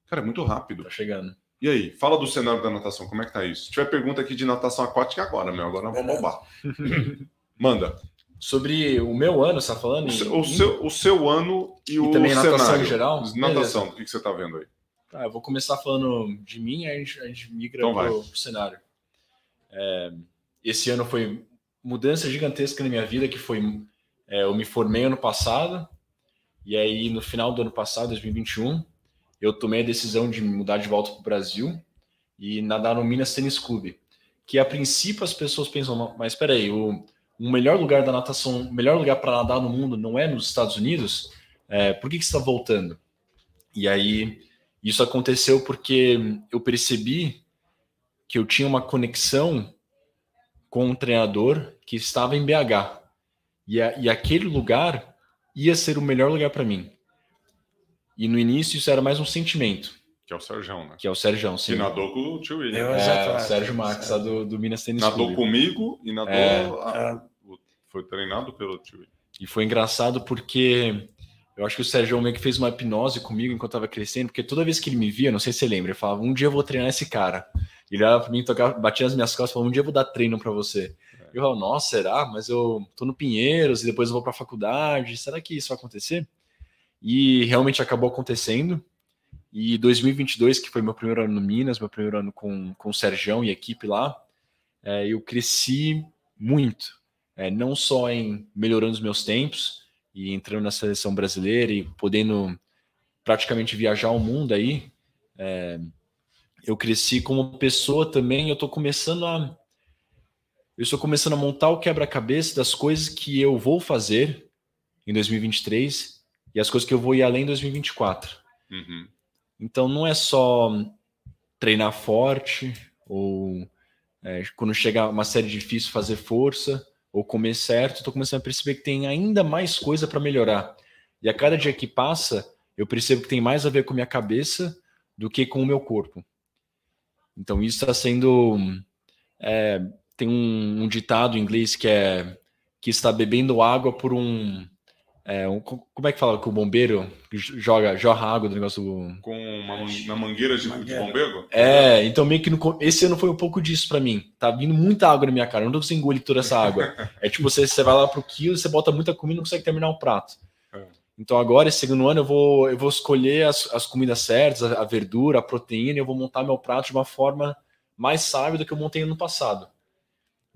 Cara, é muito rápido. tá chegando. E aí, fala do cenário da natação, como é que tá isso? Se tiver pergunta aqui de natação aquática agora, meu. Agora vamos roubar. Manda. Sobre o meu ano, você tá falando? O o seu, o seu ano e, o também natação cenário. em geral? Natação, o que, você tá vendo aí? Tá, eu vou começar falando de mim, aí a gente, a gente migra Então pro, pro cenário. É, esse ano foi mudança gigantesca na minha vida, que foi é, eu me formei ano passado, e aí no final do ano passado, 2021, eu tomei a decisão de mudar de volta para o Brasil e nadar no Minas Tênis Clube. Que a princípio as pessoas pensam, mas espera aí, o, o melhor lugar da natação, o melhor lugar para nadar no mundo não é nos Estados Unidos? É, por que, que você está voltando? E aí isso aconteceu porque eu percebi que eu tinha uma conexão com um treinador que estava em BH. E, a- e aquele lugar ia ser o melhor lugar para mim. E no início isso era mais um sentimento, Que é o Sérgio, né? que é o Sérgio. Que nadou com o tio William. É, Exato. o Sérgio Marques, lá do, do Minas Tênis Nadou Clube. comigo e nadou. É. a- o- foi treinado pelo tio William. E foi engraçado porque eu acho que o Sérgio meio que fez uma hipnose comigo enquanto eu tava crescendo, porque toda vez que ele me via, não sei se você lembra, ele falava, um dia eu vou treinar esse cara. Ele olhava pra mim, tocava, batia nas minhas costas e falava, um dia eu vou dar treino pra você. Eu falava, nossa, será? Mas eu tô no Pinheiros e depois eu vou pra faculdade, será que isso vai acontecer? E realmente acabou acontecendo. E 2022, que foi meu primeiro ano no Minas, meu primeiro ano com, com o Sergião e equipe lá, é, eu cresci muito. É, não só em melhorando os meus tempos e entrando na seleção brasileira e podendo praticamente viajar o mundo aí, é, eu cresci como pessoa também. Eu estou começando a eu estou começando a montar o quebra-cabeça das coisas que eu vou fazer em 2023 e as coisas que eu vou ir além em 2024. Uhum. Então não é só treinar forte ou é, quando chegar uma série difícil fazer força ou comer certo. Estou começando a perceber que tem ainda mais coisa para melhorar. E a cada dia que passa, eu percebo que tem mais a ver com a minha cabeça do que com o meu corpo. Então isso está sendo é, tem um, um ditado em inglês que é que está bebendo água por um é, um- como é que fala que o bombeiro joga jorra água do negócio do... Com uma, na mangueira de, de bombeiro? É, então meio que no co- esse ano foi um pouco disso pra mim. Tá vindo muita água na minha cara, eu não tô conseguindo engolir toda essa água. *laughs* É tipo, você, você vai lá pro quilo, você bota muita comida e não consegue terminar o prato. É. Então agora, esse segundo ano, eu vou, eu vou escolher as, as comidas certas, a, a verdura, a proteína, e eu vou montar meu prato de uma forma mais sábia do que eu montei no passado.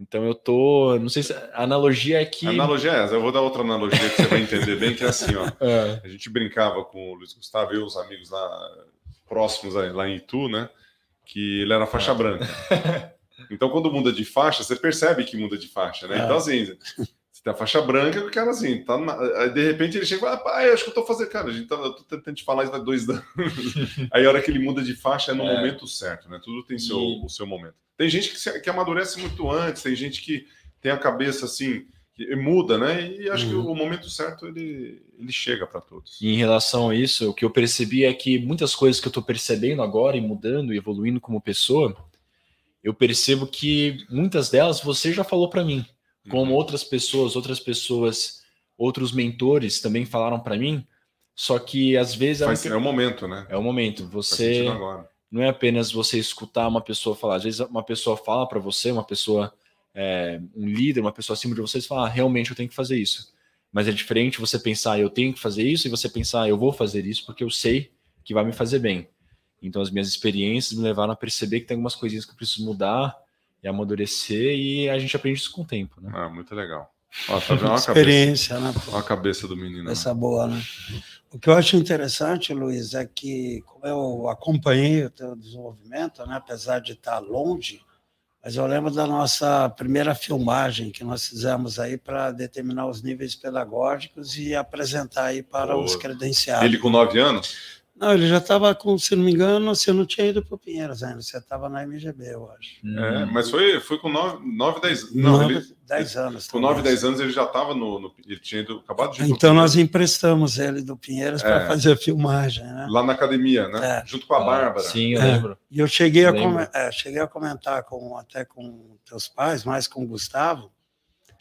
Então eu tô. Não sei se. A analogia é que. A analogia é essa. Eu vou dar outra analogia que você vai entender bem, que é assim, ó. *laughs* É, A gente brincava com o Luiz Gustavo e os amigos lá próximos lá em Itu, né? Que ele era faixa branca. *laughs* Então, quando muda de faixa, você percebe que muda de faixa, né? É. Então, assim, você tem a faixa branca, o cara assim, tá na- aí, de repente ele chega e fala, ah, pai, acho que eu tô fazendo, cara, a gente tá, eu tô tentando te falar isso há dois *laughs* anos. aí a hora que ele muda de faixa é no É. momento certo, né? Tudo tem seu, E- o seu momento. Tem gente que, se- que amadurece muito antes, tem gente que tem a cabeça assim, que muda, né? E acho que Uhum. o momento certo ele, ele chega para todos. E em relação a isso, o que eu percebi é que muitas coisas que eu estou percebendo agora e mudando e evoluindo como pessoa, eu percebo que muitas delas você já falou para mim, como Uhum. outras pessoas, outras pessoas, outros mentores também falaram para mim. Só que às vezes é, Faz- um- é o momento, né? é o momento. Você não é apenas você escutar uma pessoa falar. Às vezes uma pessoa fala para você, uma pessoa, é, um líder, uma pessoa acima de vocês, fala, ah, realmente eu tenho que fazer isso. Mas é diferente você pensar, eu tenho que fazer isso, e você pensar, eu vou fazer isso porque eu sei que vai me fazer bem. Então as minhas experiências me levaram a perceber que tem algumas coisinhas que eu preciso mudar e amadurecer, e a gente aprende isso com o tempo, né? Ah, muito legal. Ó, tá vendo? Olha a *laughs* Experiência, cabeça, né? pô? a cabeça do menino. né? Essa boa, né? O que eu acho interessante, Luiz, é que como eu acompanhei o teu desenvolvimento, né, apesar de estar longe, mas eu lembro da nossa primeira filmagem que nós fizemos aí para determinar os níveis pedagógicos e apresentar aí para Pô, os credenciados. Ele com nove anos? Não, ele já estava com, se não me engano, você não tinha ido para o Pinheiros ainda, você estava na MGB, eu acho. É, mas foi, foi com nove, nove dez Não, Nove, ele, dez anos. com nove, talvez. dez anos ele já estava no, no- Ele tinha ido, acabado de Então nós emprestamos ele do Pinheiros para É. fazer a filmagem, né? Lá na academia, né? É. Junto com a Bárbara. Sim, eu É. lembro. E eu cheguei a, Lembro. é, cheguei a comentar com, até com teus pais, mais com o Gustavo,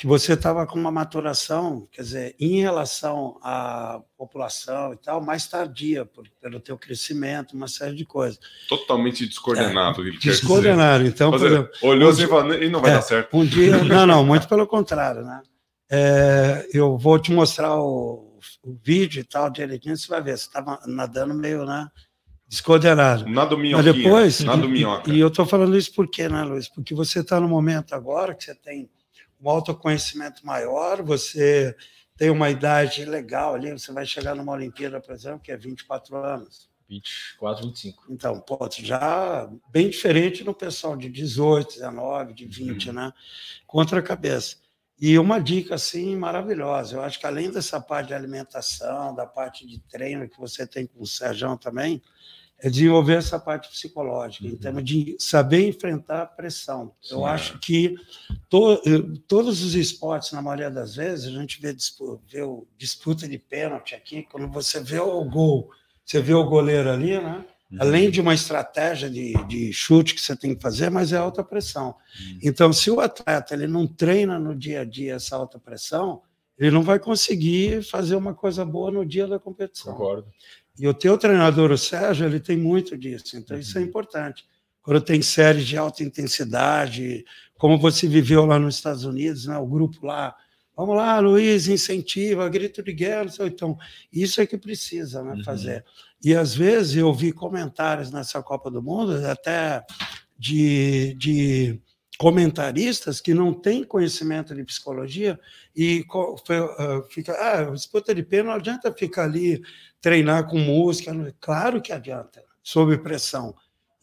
que você estava com uma maturação, quer dizer, em relação à população e tal, mais tardia, por, pelo teu crescimento, uma série de coisas. Totalmente descoordenado. dizer. Descoordenado. Então, por Fazer- exemplo, olhou assim e falou, e não vai É. dar certo. um dia. *laughs* Não, não, muito pelo contrário, né? É, eu vou te mostrar o, o vídeo e tal direitinho, você vai ver, você estava nadando meio, né? Descoordenado. Nada Mas minhoquinha. depois, Nada e, minhoca. e eu estou falando isso por quê, né, Luiz? Porque você está no momento agora que você tem um autoconhecimento maior, você tem uma idade legal ali, você vai chegar numa Olimpíada, por exemplo, que é 24 anos. 24, 25. Então, pô, já bem diferente no pessoal de 18, 19, de 20, né? Contra a cabeça. E uma dica, assim, maravilhosa. Eu acho que além dessa parte de alimentação, da parte de treino que você tem com o Sérgio também, é desenvolver essa parte psicológica, em termos de saber enfrentar a pressão. Eu Sim. acho que to- eh, todos os esportes, na maioria das vezes, a gente vê, vê o disputa de pênalti aqui, quando você vê o gol, você vê o goleiro ali, né? Além de uma estratégia de, de chute que você tem que fazer, mas é alta pressão. Então, se o atleta ele não treina no dia a dia essa alta pressão, ele não vai conseguir fazer uma coisa boa no dia da competição. Concordo. E o teu treinador, o Sérgio, ele tem muito disso. Então, isso é importante. Quando tem séries de alta intensidade, como você viveu lá nos Estados Unidos, né? o grupo lá, vamos lá, Luiz, incentiva, grito de guerra. Então, isso é que precisa né, Uhum. fazer. E, às vezes, eu vi comentários nessa Copa do Mundo, até de, de comentaristas que não têm conhecimento de psicologia e ah, fica, ah, disputa de pênalti, não adianta ficar ali treinar com música, claro que adianta, sob pressão.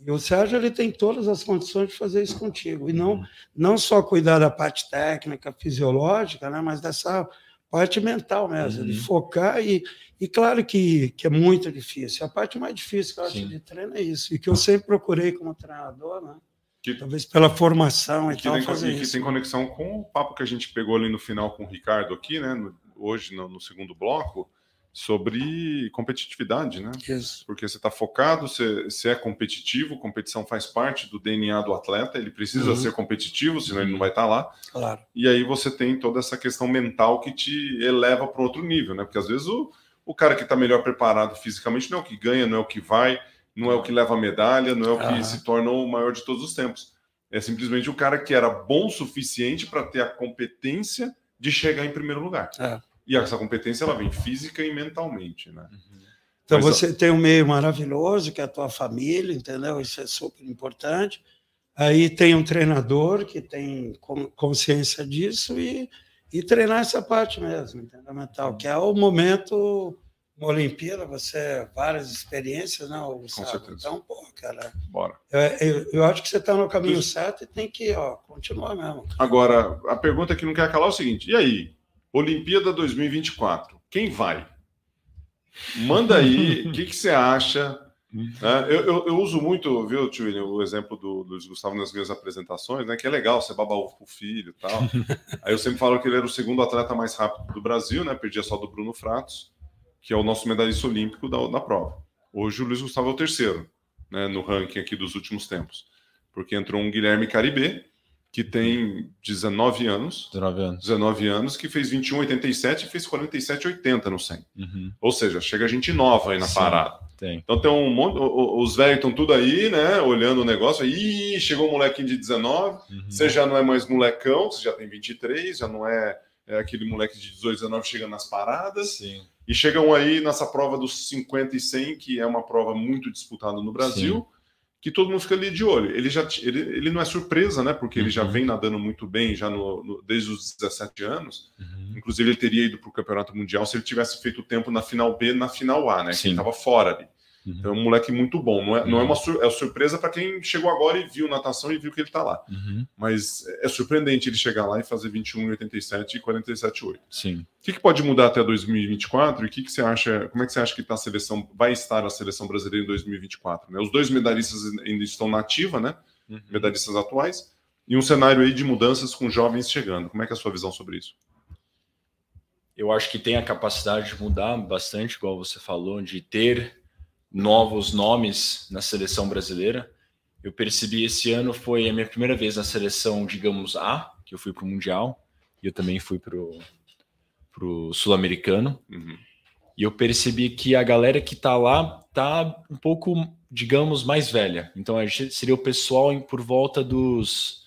E o Sérgio ele tem todas as condições de fazer isso contigo, e não, não só cuidar da parte técnica, fisiológica, né, mas dessa parte mental mesmo, de Uhum. focar e, e claro que, que é muito difícil. A parte mais difícil que eu acho Sim. de treino é isso, e que eu sempre procurei como treinador, né? Que- talvez pela formação e que tal, tem, fazer e que isso. tem conexão com o papo que a gente pegou ali no final com o Ricardo aqui, né? no- hoje, no, no segundo bloco, sobre competitividade, né? Isso. Porque você está focado, você, você é competitivo, competição faz parte do DNA do atleta, ele precisa Uhum. ser competitivo, senão ele não vai estar lá. Claro. E aí você tem toda essa questão mental que te eleva para outro nível, né? Porque às vezes o, o cara que está melhor preparado fisicamente não é o que ganha, não é o que vai, não é o que leva a medalha, não é o que Aham. se torna o maior de todos os tempos. É simplesmente o cara que era bom o suficiente para ter a competência de chegar em primeiro lugar. É. E essa competência ela vem física e mentalmente, né? Então Mas, você tem um meio maravilhoso, que é a tua família, entendeu? Isso é super importante. Aí tem um treinador que tem con- consciência disso e, e treinar essa parte mesmo, entendeu? Mental, que é o momento, uma Olimpíada, você várias experiências, né? Gustavo? certeza. Então, pô, cara, Bora. eu, eu, eu acho que você está no caminho certo e tem que ó, continuar mesmo. Agora, a pergunta que não quer calar é o seguinte: e aí? Olimpíada 2024, quem vai? Manda aí, o *laughs* que, que você acha? né? eu, eu- eu uso muito, viu, tio o exemplo do Luiz Gustavo nas minhas apresentações, né? Que é legal, você baba ovo pro filho e tal. *laughs* aí eu sempre falo que ele era o segundo atleta mais rápido do Brasil, né? Perdia só do Bruno Fratos, que é o nosso medalhista olímpico da, da prova. Hoje o Luiz Gustavo é o terceiro, né? No ranking aqui dos últimos tempos. Porque entrou um Guilherme Caribé, que tem 19 anos, 19 anos. 19 anos, que fez 21,87 e fez 47,80 no 100. Uhum. Ou seja, chega gente nova aí na Sim. parada. Tem. Então tem um monte, os velhos estão tudo aí, né, olhando o negócio. Ih, chegou um molequinho de 19, Uhum. você já não é mais molecão, você já tem 23, já não é, é aquele moleque de 18, 19 chegando nas paradas. Sim. E chegam aí nessa prova dos 50 e 100, que é uma prova muito disputada no Brasil. que todo mundo fica ali de olho. Ele já ele, ele não é surpresa, né? Porque uhum. ele já uhum. vem nadando muito bem já no, no desde os 17 anos. Uhum. Inclusive, ele teria ido para o Campeonato Mundial se ele tivesse feito tempo na final B, na final A, né? Sim. Que ele estava fora ali. Uhum. Então é um moleque muito bom. Não é, uhum. não é uma sur é surpresa para quem chegou agora e viu natação e viu que ele está lá. Uhum. Mas é surpreendente ele chegar lá e fazer 21,87 e 47,8. Sim. O que, que, pode mudar até 2024 e o que, que você acha? Como é que você acha que tá a seleção vai estar a seleção brasileira em 2024? Né? Os dois medalhistas ainda estão na ativa, né? Uhum. Medalhistas atuais e um cenário aí de mudanças com jovens chegando. Como é que é a sua visão sobre isso? Eu acho que tem a capacidade de mudar bastante, igual você falou, de ter novos nomes na seleção brasileira. Eu percebi esse ano foi a minha primeira vez na seleção, digamos, A, que eu fui para o Mundial, e eu também fui para o Sul-Americano. Uhum. E eu percebi que a galera que está lá tá um pouco, digamos, mais velha. Então seria o pessoal em, por volta dos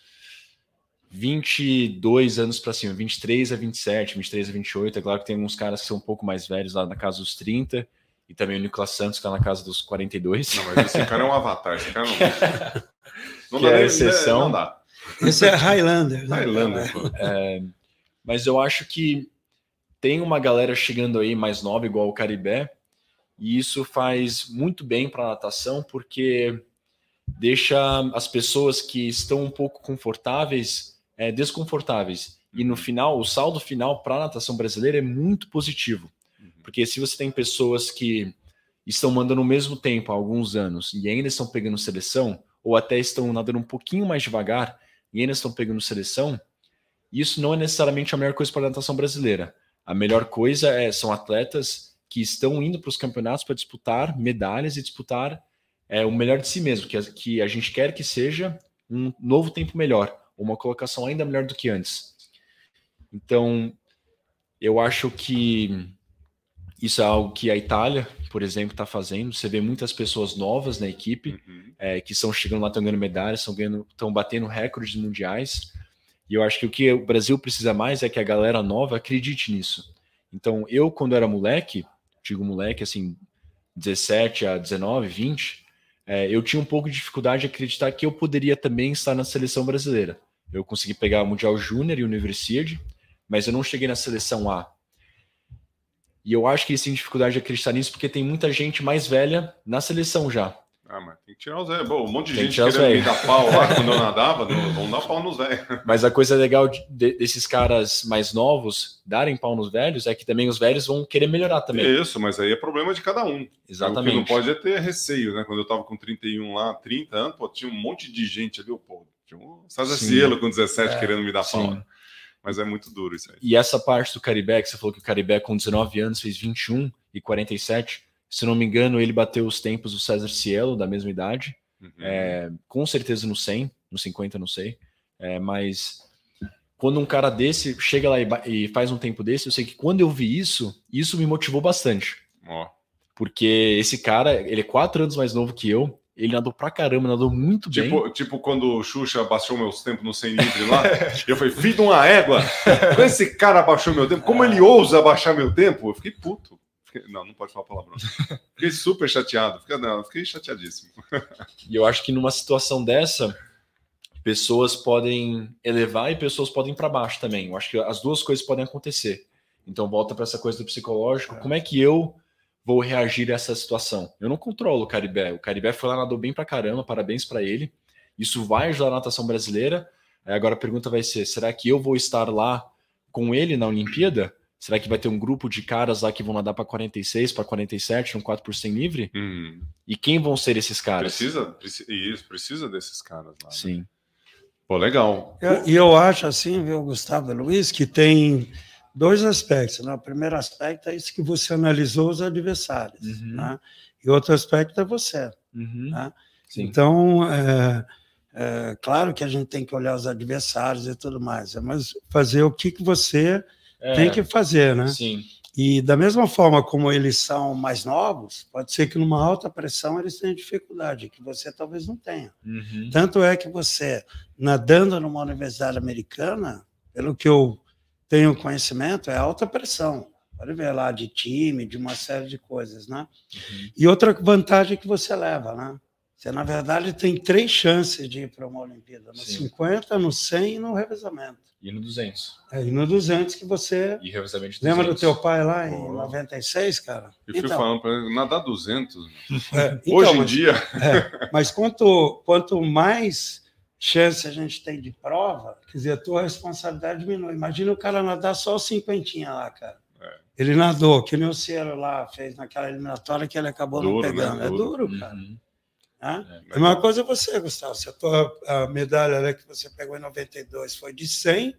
22 anos para cima, 23 a 27, 23 a 28. É claro que tem alguns caras que são um pouco mais velhos, lá na casa dos 30 e também o Nicolas Santos, que está na casa dos 42. Não, mas esse cara é um avatar, esse cara não, *laughs* não que dá é nem, exceção. Não dá. Esse é Highlander. Né? Highlander. É, mas eu acho que tem uma galera chegando aí mais nova, igual o Caribé, e isso faz muito bem para a natação, porque deixa as pessoas que estão um pouco confortáveis é, desconfortáveis. E no final, o saldo final para a natação brasileira é muito positivo. Porque se você tem pessoas que estão mandando ao mesmo tempo há alguns anos e ainda estão pegando seleção, ou até estão nadando um pouquinho mais devagar e ainda estão pegando seleção, isso não é necessariamente a melhor coisa para a natação brasileira. A melhor coisa é, são atletas que estão indo para os campeonatos para disputar medalhas e disputar é, o melhor de si mesmo, que a, que a gente quer que seja um novo tempo melhor, uma colocação ainda melhor do que antes. Então, eu acho que isso é algo que a Itália, por exemplo, está fazendo. Você vê muitas pessoas novas na equipe uhum. é, que estão chegando lá, estão ganhando medalhas, estão batendo recordes mundiais. E eu acho que o que o Brasil precisa mais é que a galera nova acredite nisso. Então, eu, quando era moleque, digo moleque, assim, 17 a 19, 20, é, eu tinha um pouco de dificuldade de acreditar que eu poderia também estar na seleção brasileira. Eu consegui pegar o Mundial Júnior e Universidade, mas eu não cheguei na seleção A. E eu acho que eles têm dificuldade de acreditar nisso porque tem muita gente mais velha na seleção já. Ah, mas tem que tirar os velhos. Bom, um monte de tem gente que querendo me dar pau lá quando eu nadava, vão dar pau nos velhos. *laughs* Mas a coisa legal de, de, desses caras mais novos darem pau nos velhos é que também os velhos vão querer melhorar também. Isso, mas aí é problema de cada um. Exatamente. O que não pode é ter receio, né? Quando eu tava com 31 lá, 30 anos, pô, tinha um monte de gente ali, pô, tinha um César Cielo com 17 é, querendo me dar sim. pau. Mas é muito duro isso aí. E essa parte do Caribe, que você falou que o Caribe com 19 anos fez 21 e 47. Se não me engano, ele bateu os tempos do César Cielo, da mesma idade. Uhum. É, com certeza no 100, no 50 não sei. É, mas quando um cara desse chega lá e, e, faz um tempo desse, eu sei que quando eu vi isso, isso me motivou bastante. Oh. Porque esse cara, ele é quatro anos mais novo que eu, ele nadou pra caramba, nadou muito tipo, bem. Tipo quando o Xuxa abaixou meus tempos no 100 livre lá, *laughs* eu falei, filho de uma égua, quando esse cara abaixou meu tempo, como ele ousa abaixar meu tempo? Eu fiquei puto. Não, não pode falar palavrão. *laughs* Fiquei super chateado, fiquei, não, fiquei chateadíssimo. *laughs* E eu acho que numa situação dessa, pessoas podem elevar e pessoas podem ir para baixo também. Eu acho que as duas coisas podem acontecer. Então volta para essa coisa do psicológico. Como é que eu vou reagir a essa situação. Eu não controlo o Caribé. O Caribé foi lá, nadou bem pra caramba, parabéns para ele. Isso vai ajudar a natação brasileira. Agora a pergunta vai ser: será que eu vou estar lá com ele na Olimpíada? Será que vai ter um grupo de caras lá que vão nadar para 46, para 47, um 4 por 100 livre? Hum. E quem vão ser esses caras? Precisa, precisa, isso, precisa desses caras lá. Né? Sim. Né? Pô, legal. E eu, eu, acho assim, viu, Gustavo Luiz, que tem dois aspectos. Né? O primeiro aspecto é isso que você analisou os adversários. Uhum. Né? E outro aspecto é você. Uhum. Né? Então, é, é, claro que a gente tem que olhar os adversários e tudo mais, mas fazer o que, que você é, tem que fazer, né? Sim. E da mesma forma como eles são mais novos, pode ser que numa alta pressão eles tenham dificuldade, que você talvez não tenha. Uhum. Tanto é que você, nadando numa universidade americana, pelo que eu tenho conhecimento, é alta pressão. Pode ver lá de time, de uma série de coisas, né? Uhum. E outra vantagem que você leva, né? Você, na verdade, tem três chances de ir para uma Olimpíada: no Sim. 50, no 100 e no revezamento. E no 200. É, e no 200 que você. E revezamento de Lembra do 200. teu pai lá em Pô. 96, cara? Eu fui falando para ele, nadar 200. é, então, Hoje em mas- dia, Mas quanto, quanto mais chance a gente tem de prova, quer dizer, a tua responsabilidade diminui. Imagina o cara nadar só o cinquentinha lá, cara. É. Ele nadou, que nem o Cielo lá fez naquela eliminatória que ele acabou não Duro, né? pegando. É Duro. duro, cara. Uhum. né? A mesma coisa você, Gustavo. Se a tua a medalha né, que você pegou em 92 foi de 100,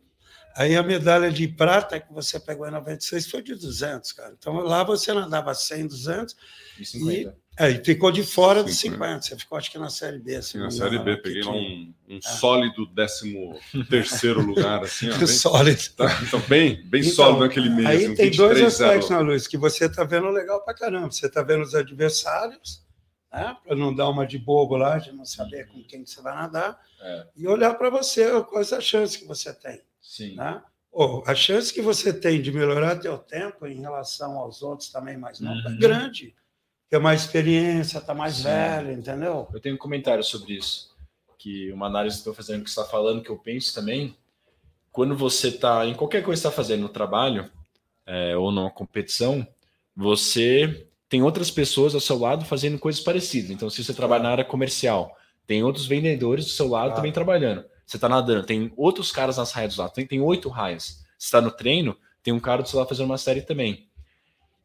aí a medalha de prata que você pegou em 96 foi de 200, cara. Então lá você nadava 100, 200, E 50. É, e ficou de fora dos 50. 50. Você ficou, acho que na Série B. assim, não na Série B, peguei lá um, um sólido 13 terceiro lugar, assim, ó, *laughs* bem, sólido. tá, então, bem, bem Então, sólido naquele meio. Aí assim, tem dois 23, aspectos, né, Luiz, que você está vendo legal pra caramba. Você está vendo os adversários, né, para não dar uma de bobo lá, de não saber com quem que você vai nadar, É. e olhar para você quais as chances que você tem. Sim. Né? Ou a chance que você tem de melhorar teu tempo em relação aos outros também mais novos é Uhum. grande. Tem mais experiência, está mais Sim. velho, entendeu? Eu tenho um comentário sobre isso, que uma análise que estou fazendo que você está falando, que eu penso também, quando você está em qualquer coisa que está fazendo no trabalho é, ou numa competição, você tem outras pessoas ao seu lado fazendo coisas parecidas. Então, se você trabalha na área comercial, tem outros vendedores do seu lado Claro. também trabalhando. Você está nadando, tem outros caras nas raias do lado, tem, tem oito raias. Você está no treino, tem um cara do seu lado fazendo uma série também.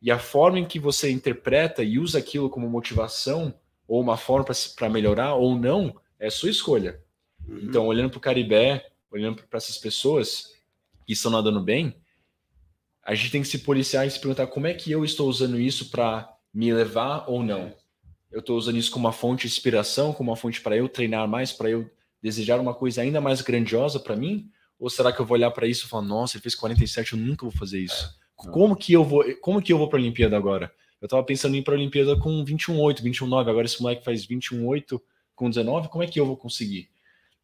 E a forma em que você interpreta e usa aquilo como motivação ou uma forma para melhorar ou não, é sua escolha. Uhum. Então, olhando para o Caribé, olhando para essas pessoas que estão nadando bem, a gente tem que se policiar e se perguntar como é que eu estou usando isso para me levar ou não. Eu estou usando isso como uma fonte de inspiração, como uma fonte para eu treinar mais, para eu desejar uma coisa ainda mais grandiosa para mim? Ou será que eu vou olhar para isso e falar, nossa, ele fez 47, eu nunca vou fazer isso? Como que eu vou, como que eu vou para a Olimpíada agora? Eu tava pensando em ir para a Olimpíada com 21.8, 21.9, agora esse moleque faz 21.8 com 19, como é que eu vou conseguir?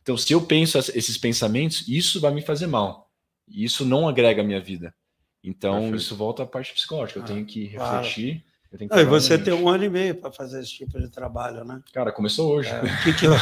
Então, se eu penso es- esses pensamentos, isso vai me fazer mal. Isso não agrega a minha vida. Então, Perfeito. isso volta à parte psicológica. Eu Ah, tenho que claro. refletir. Eu tenho que Ah, e você tem um ano e meio para fazer esse tipo de trabalho, né? Cara, começou hoje. É, o que, que eu,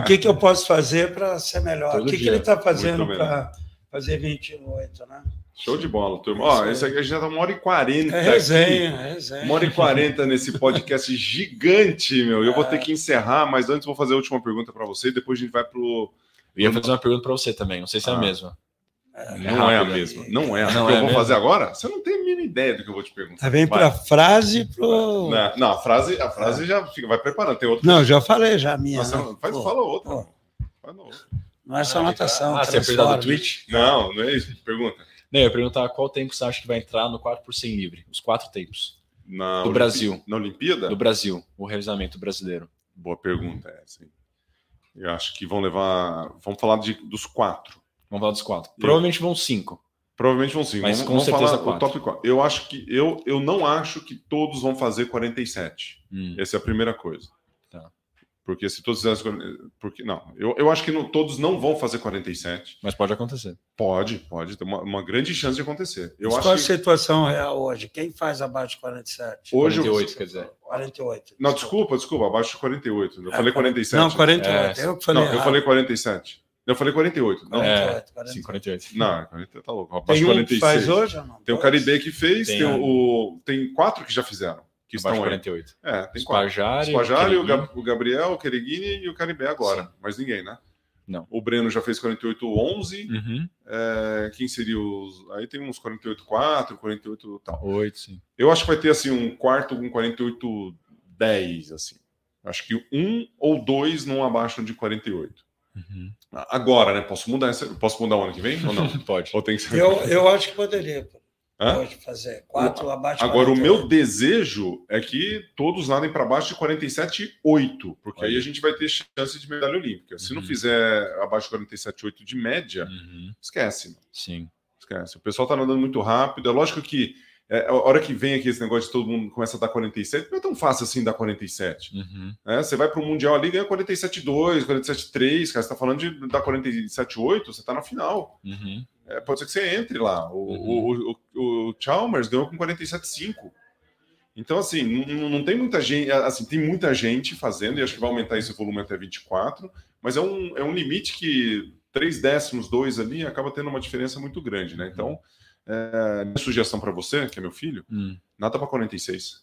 o que, que eu posso fazer para ser melhor? Todo o que, que ele está fazendo para fazer 28, né? Show de bola, turma. Ó, esse aqui a gente já tá uma hora e quarenta. É aqui. resenha, é resenha. Uma hora e quarenta nesse podcast *laughs* gigante, meu. Eu vou É. ter que encerrar, mas antes vou fazer a última pergunta para você e depois a gente vai pro. Eu ia fazer uma pergunta para você também. Não sei se é Ah. a mesma. Não é a mesma. Não é. A Não que é eu vou fazer agora? Você não tem a mínima ideia do que eu vou te perguntar. Tá bem para frase pro. Não, não, a frase, a frase já fica, vai preparando. Tem outra. Não, já falei já a minha. Nossa, né? faz, Pô, fala outra. pô. Fala outra. Não é só natação. Ah, você ia perguntar do. Twitch? Não, não é isso. Pergunta. Não, eu ia perguntar qual tempo você acha que vai entrar no 4 por 100 livre. Os quatro tempos. Na Do Olimpí- Brasil. Na Olimpíada? Do Brasil, o revezamento brasileiro. Boa pergunta essa. hein? Eu acho que vão levar. Vamos falar de, dos quatro. Vamos falar dos quatro. Provavelmente vão cinco. Provavelmente vão sim. Mas vamos, com vamos certeza falar o quatro. top 4. Eu acho que eu, eu não acho que todos vão fazer 47. Hum, Essa é a primeira coisa. Tá. Porque se todos fizessem. Porque, não, eu, eu acho que não- todos não vão fazer 47. mas pode acontecer. Pode, pode ter uma, uma grande chance de acontecer. Eu Mas acho qual a que situação real hoje? Quem faz abaixo de 47? hoje. eu- 48, quer dizer. 48. Não, desculpa, desculpa, abaixo de 48. Eu É, falei 47. Não, 48. É, eu falei. Não, eu falei 47. Eu falei 48. Não, É, 48, 48. Sim, 48. não 40 tá louco. Abaixo Tem de um que 46. faz hoje ou não? Tem o? Caribe que fez, tem, Tem, o, tem quatro que já fizeram. Que estão de aí. 48. É, tem quatro. Spajari, Spajari, o, o Gabriel, o Quereguini e o Caribe agora. Sim. Mas ninguém, né? Não. O Breno já fez 48-11. Uhum. É, quem seria os. Aí tem uns 48-4, 48 tal. 8, sim. Eu acho que vai ter assim um quarto com 48-10, assim. Acho que um ou dois não abaixam de 48. Uhum. Agora, né? Posso mudar essa... Posso mudar o ano que vem ou não? *laughs* Pode. ou tem que ser. Eu, *laughs* eu acho que poderia Hã? hoje fazer. Quatro abaixo de Agora, o 48. meu desejo é que todos nadem para baixo de 47,8, porque aí Olha. a gente vai ter chance de medalha olímpica. Se não Uhum. fizer abaixo de 47,8 de média, Uhum. esquece, mano. Sim. esquece. O pessoal tá nadando muito rápido. É lógico que é, a hora que vem aqui esse negócio de todo mundo começa a dar 47, não é tão fácil assim dar 47. Uhum. né? Você vai para o Mundial ali e ganha 47,2, 47,3, cara. Você tá falando de dar 47,8, você tá na final. Uhum. É, pode ser que você entre lá. O, Uhum. o, o, o Chalmers ganhou com 47,5. Então, assim, não, não, tem muita gente, assim, tem muita gente fazendo, e acho que vai aumentar esse volume até 24, mas é um, é um limite que 3 décimos, 2 ali, acaba tendo uma diferença muito grande, né? Então, é, minha sugestão para você, que é meu filho, hum. nada para 46.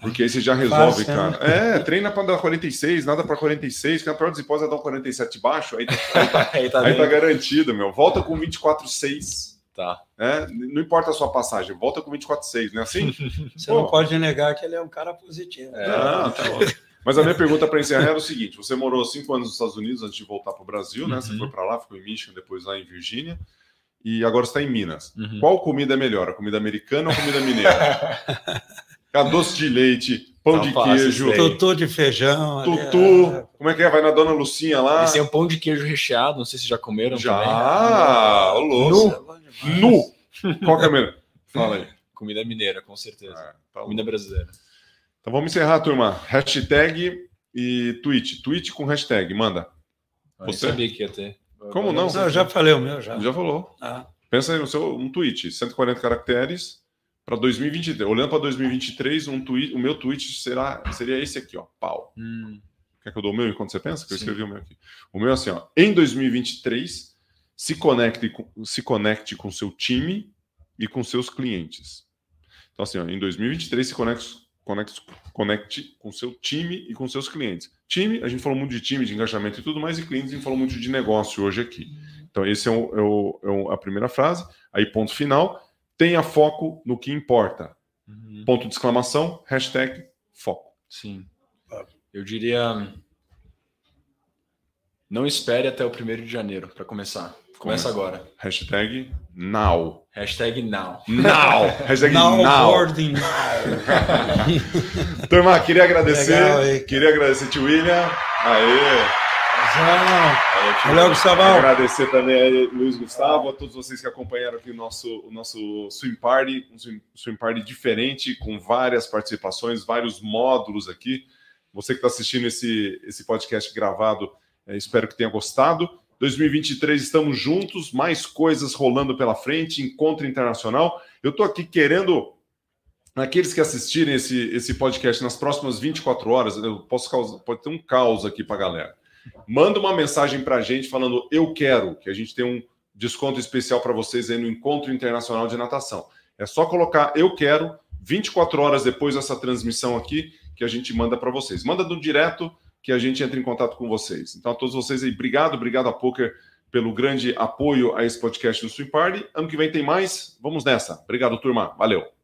Porque aí você já resolve, Fácil, cara. Né? É, treina para dar 46, nada para 46, que na pior das hipóteses é dar um 47 baixo, aí, aí, tá, aí, tá, *laughs* aí tá garantido, meu. Volta com 24,6. Tá. É, não importa a sua passagem, volta com 24,6, não é assim? *laughs* Você Pô. não pode negar que ele é um cara positivo. É, não, tá Mas a minha pergunta para encerrar era o seguinte: você morou cinco anos nos Estados Unidos antes de voltar para o Brasil, né? Uhum. Você foi para lá, ficou em Michigan, depois lá em Virgínia e agora está em Minas. Uhum. Qual comida é melhor, a comida americana ou a comida mineira? *laughs* a doce de leite, pão de queijo, tutu de feijão, tutu. É... Como é que é? Vai na Dona Lucinha lá. Esse é um pão de queijo recheado. Não sei se já comeram. Já, também. louco. Nu. nu. Qual que é melhor? Fala aí. Comida mineira, com certeza. Ah, tá comida brasileira. Então vamos encerrar, turma. Hashtag e tweet. Tweet com hashtag. Manda. Eu Você sabia que ia ter. Como não? não? Eu já falei o meu, já. Já falou. Ah. Pensa aí no seu um tweet, 140 caracteres para 2023. Olhando para 2023, um tweet, o meu tweet será, seria esse aqui, ó, pau. Hum. Quer que eu dou o meu enquanto você pensa? Que eu escrevi o meu aqui. O meu é assim, ó, em 2023, se conecte, se conecte com seu time e com seus clientes. Então, assim, ó, em 2023, se conecte, conecte, conecte com seu time e com seus clientes. Time, a gente falou muito de time, de engajamento e tudo mais, e clientes, a gente falou muito de negócio hoje aqui. Então, esse é, o, é, o, é o, a primeira frase. Aí, ponto final. Tenha foco no que importa. Uhum. Ponto de exclamação, hashtag foco. Sim. Eu diria. Não espere até o primeiro de janeiro para começar. Começa agora. Hashtag now. Hashtag now. Now. *laughs* Hashtag now. now. Boarding now. *laughs* Turma, queria agradecer. Legal, queria agradecer, tio William. Aê. Valeu, Gustavo. Agradecer também a Luiz Gustavo, a todos vocês que acompanharam aqui o nosso, o nosso Swim Party, um swim, swim Party diferente, com várias participações, vários módulos aqui. Você que está assistindo esse, esse podcast gravado, é, espero que tenha gostado. 2023 estamos juntos, mais coisas rolando pela frente, encontro internacional. Eu estou aqui querendo aqueles que assistirem esse, esse podcast nas próximas 24 horas, eu posso causar, pode ter um caos aqui para a galera. Manda uma mensagem para a gente falando eu quero, que a gente tem um desconto especial para vocês aí no Encontro Internacional de Natação. É só colocar eu quero 24 horas depois dessa transmissão aqui que a gente manda para vocês. Manda do direto que a gente entra em contato com vocês. Então, a todos vocês aí, obrigado, obrigado a Poker pelo grande apoio a esse podcast do Swing Party. Ano que vem tem mais. Vamos nessa. Obrigado, turma. Valeu.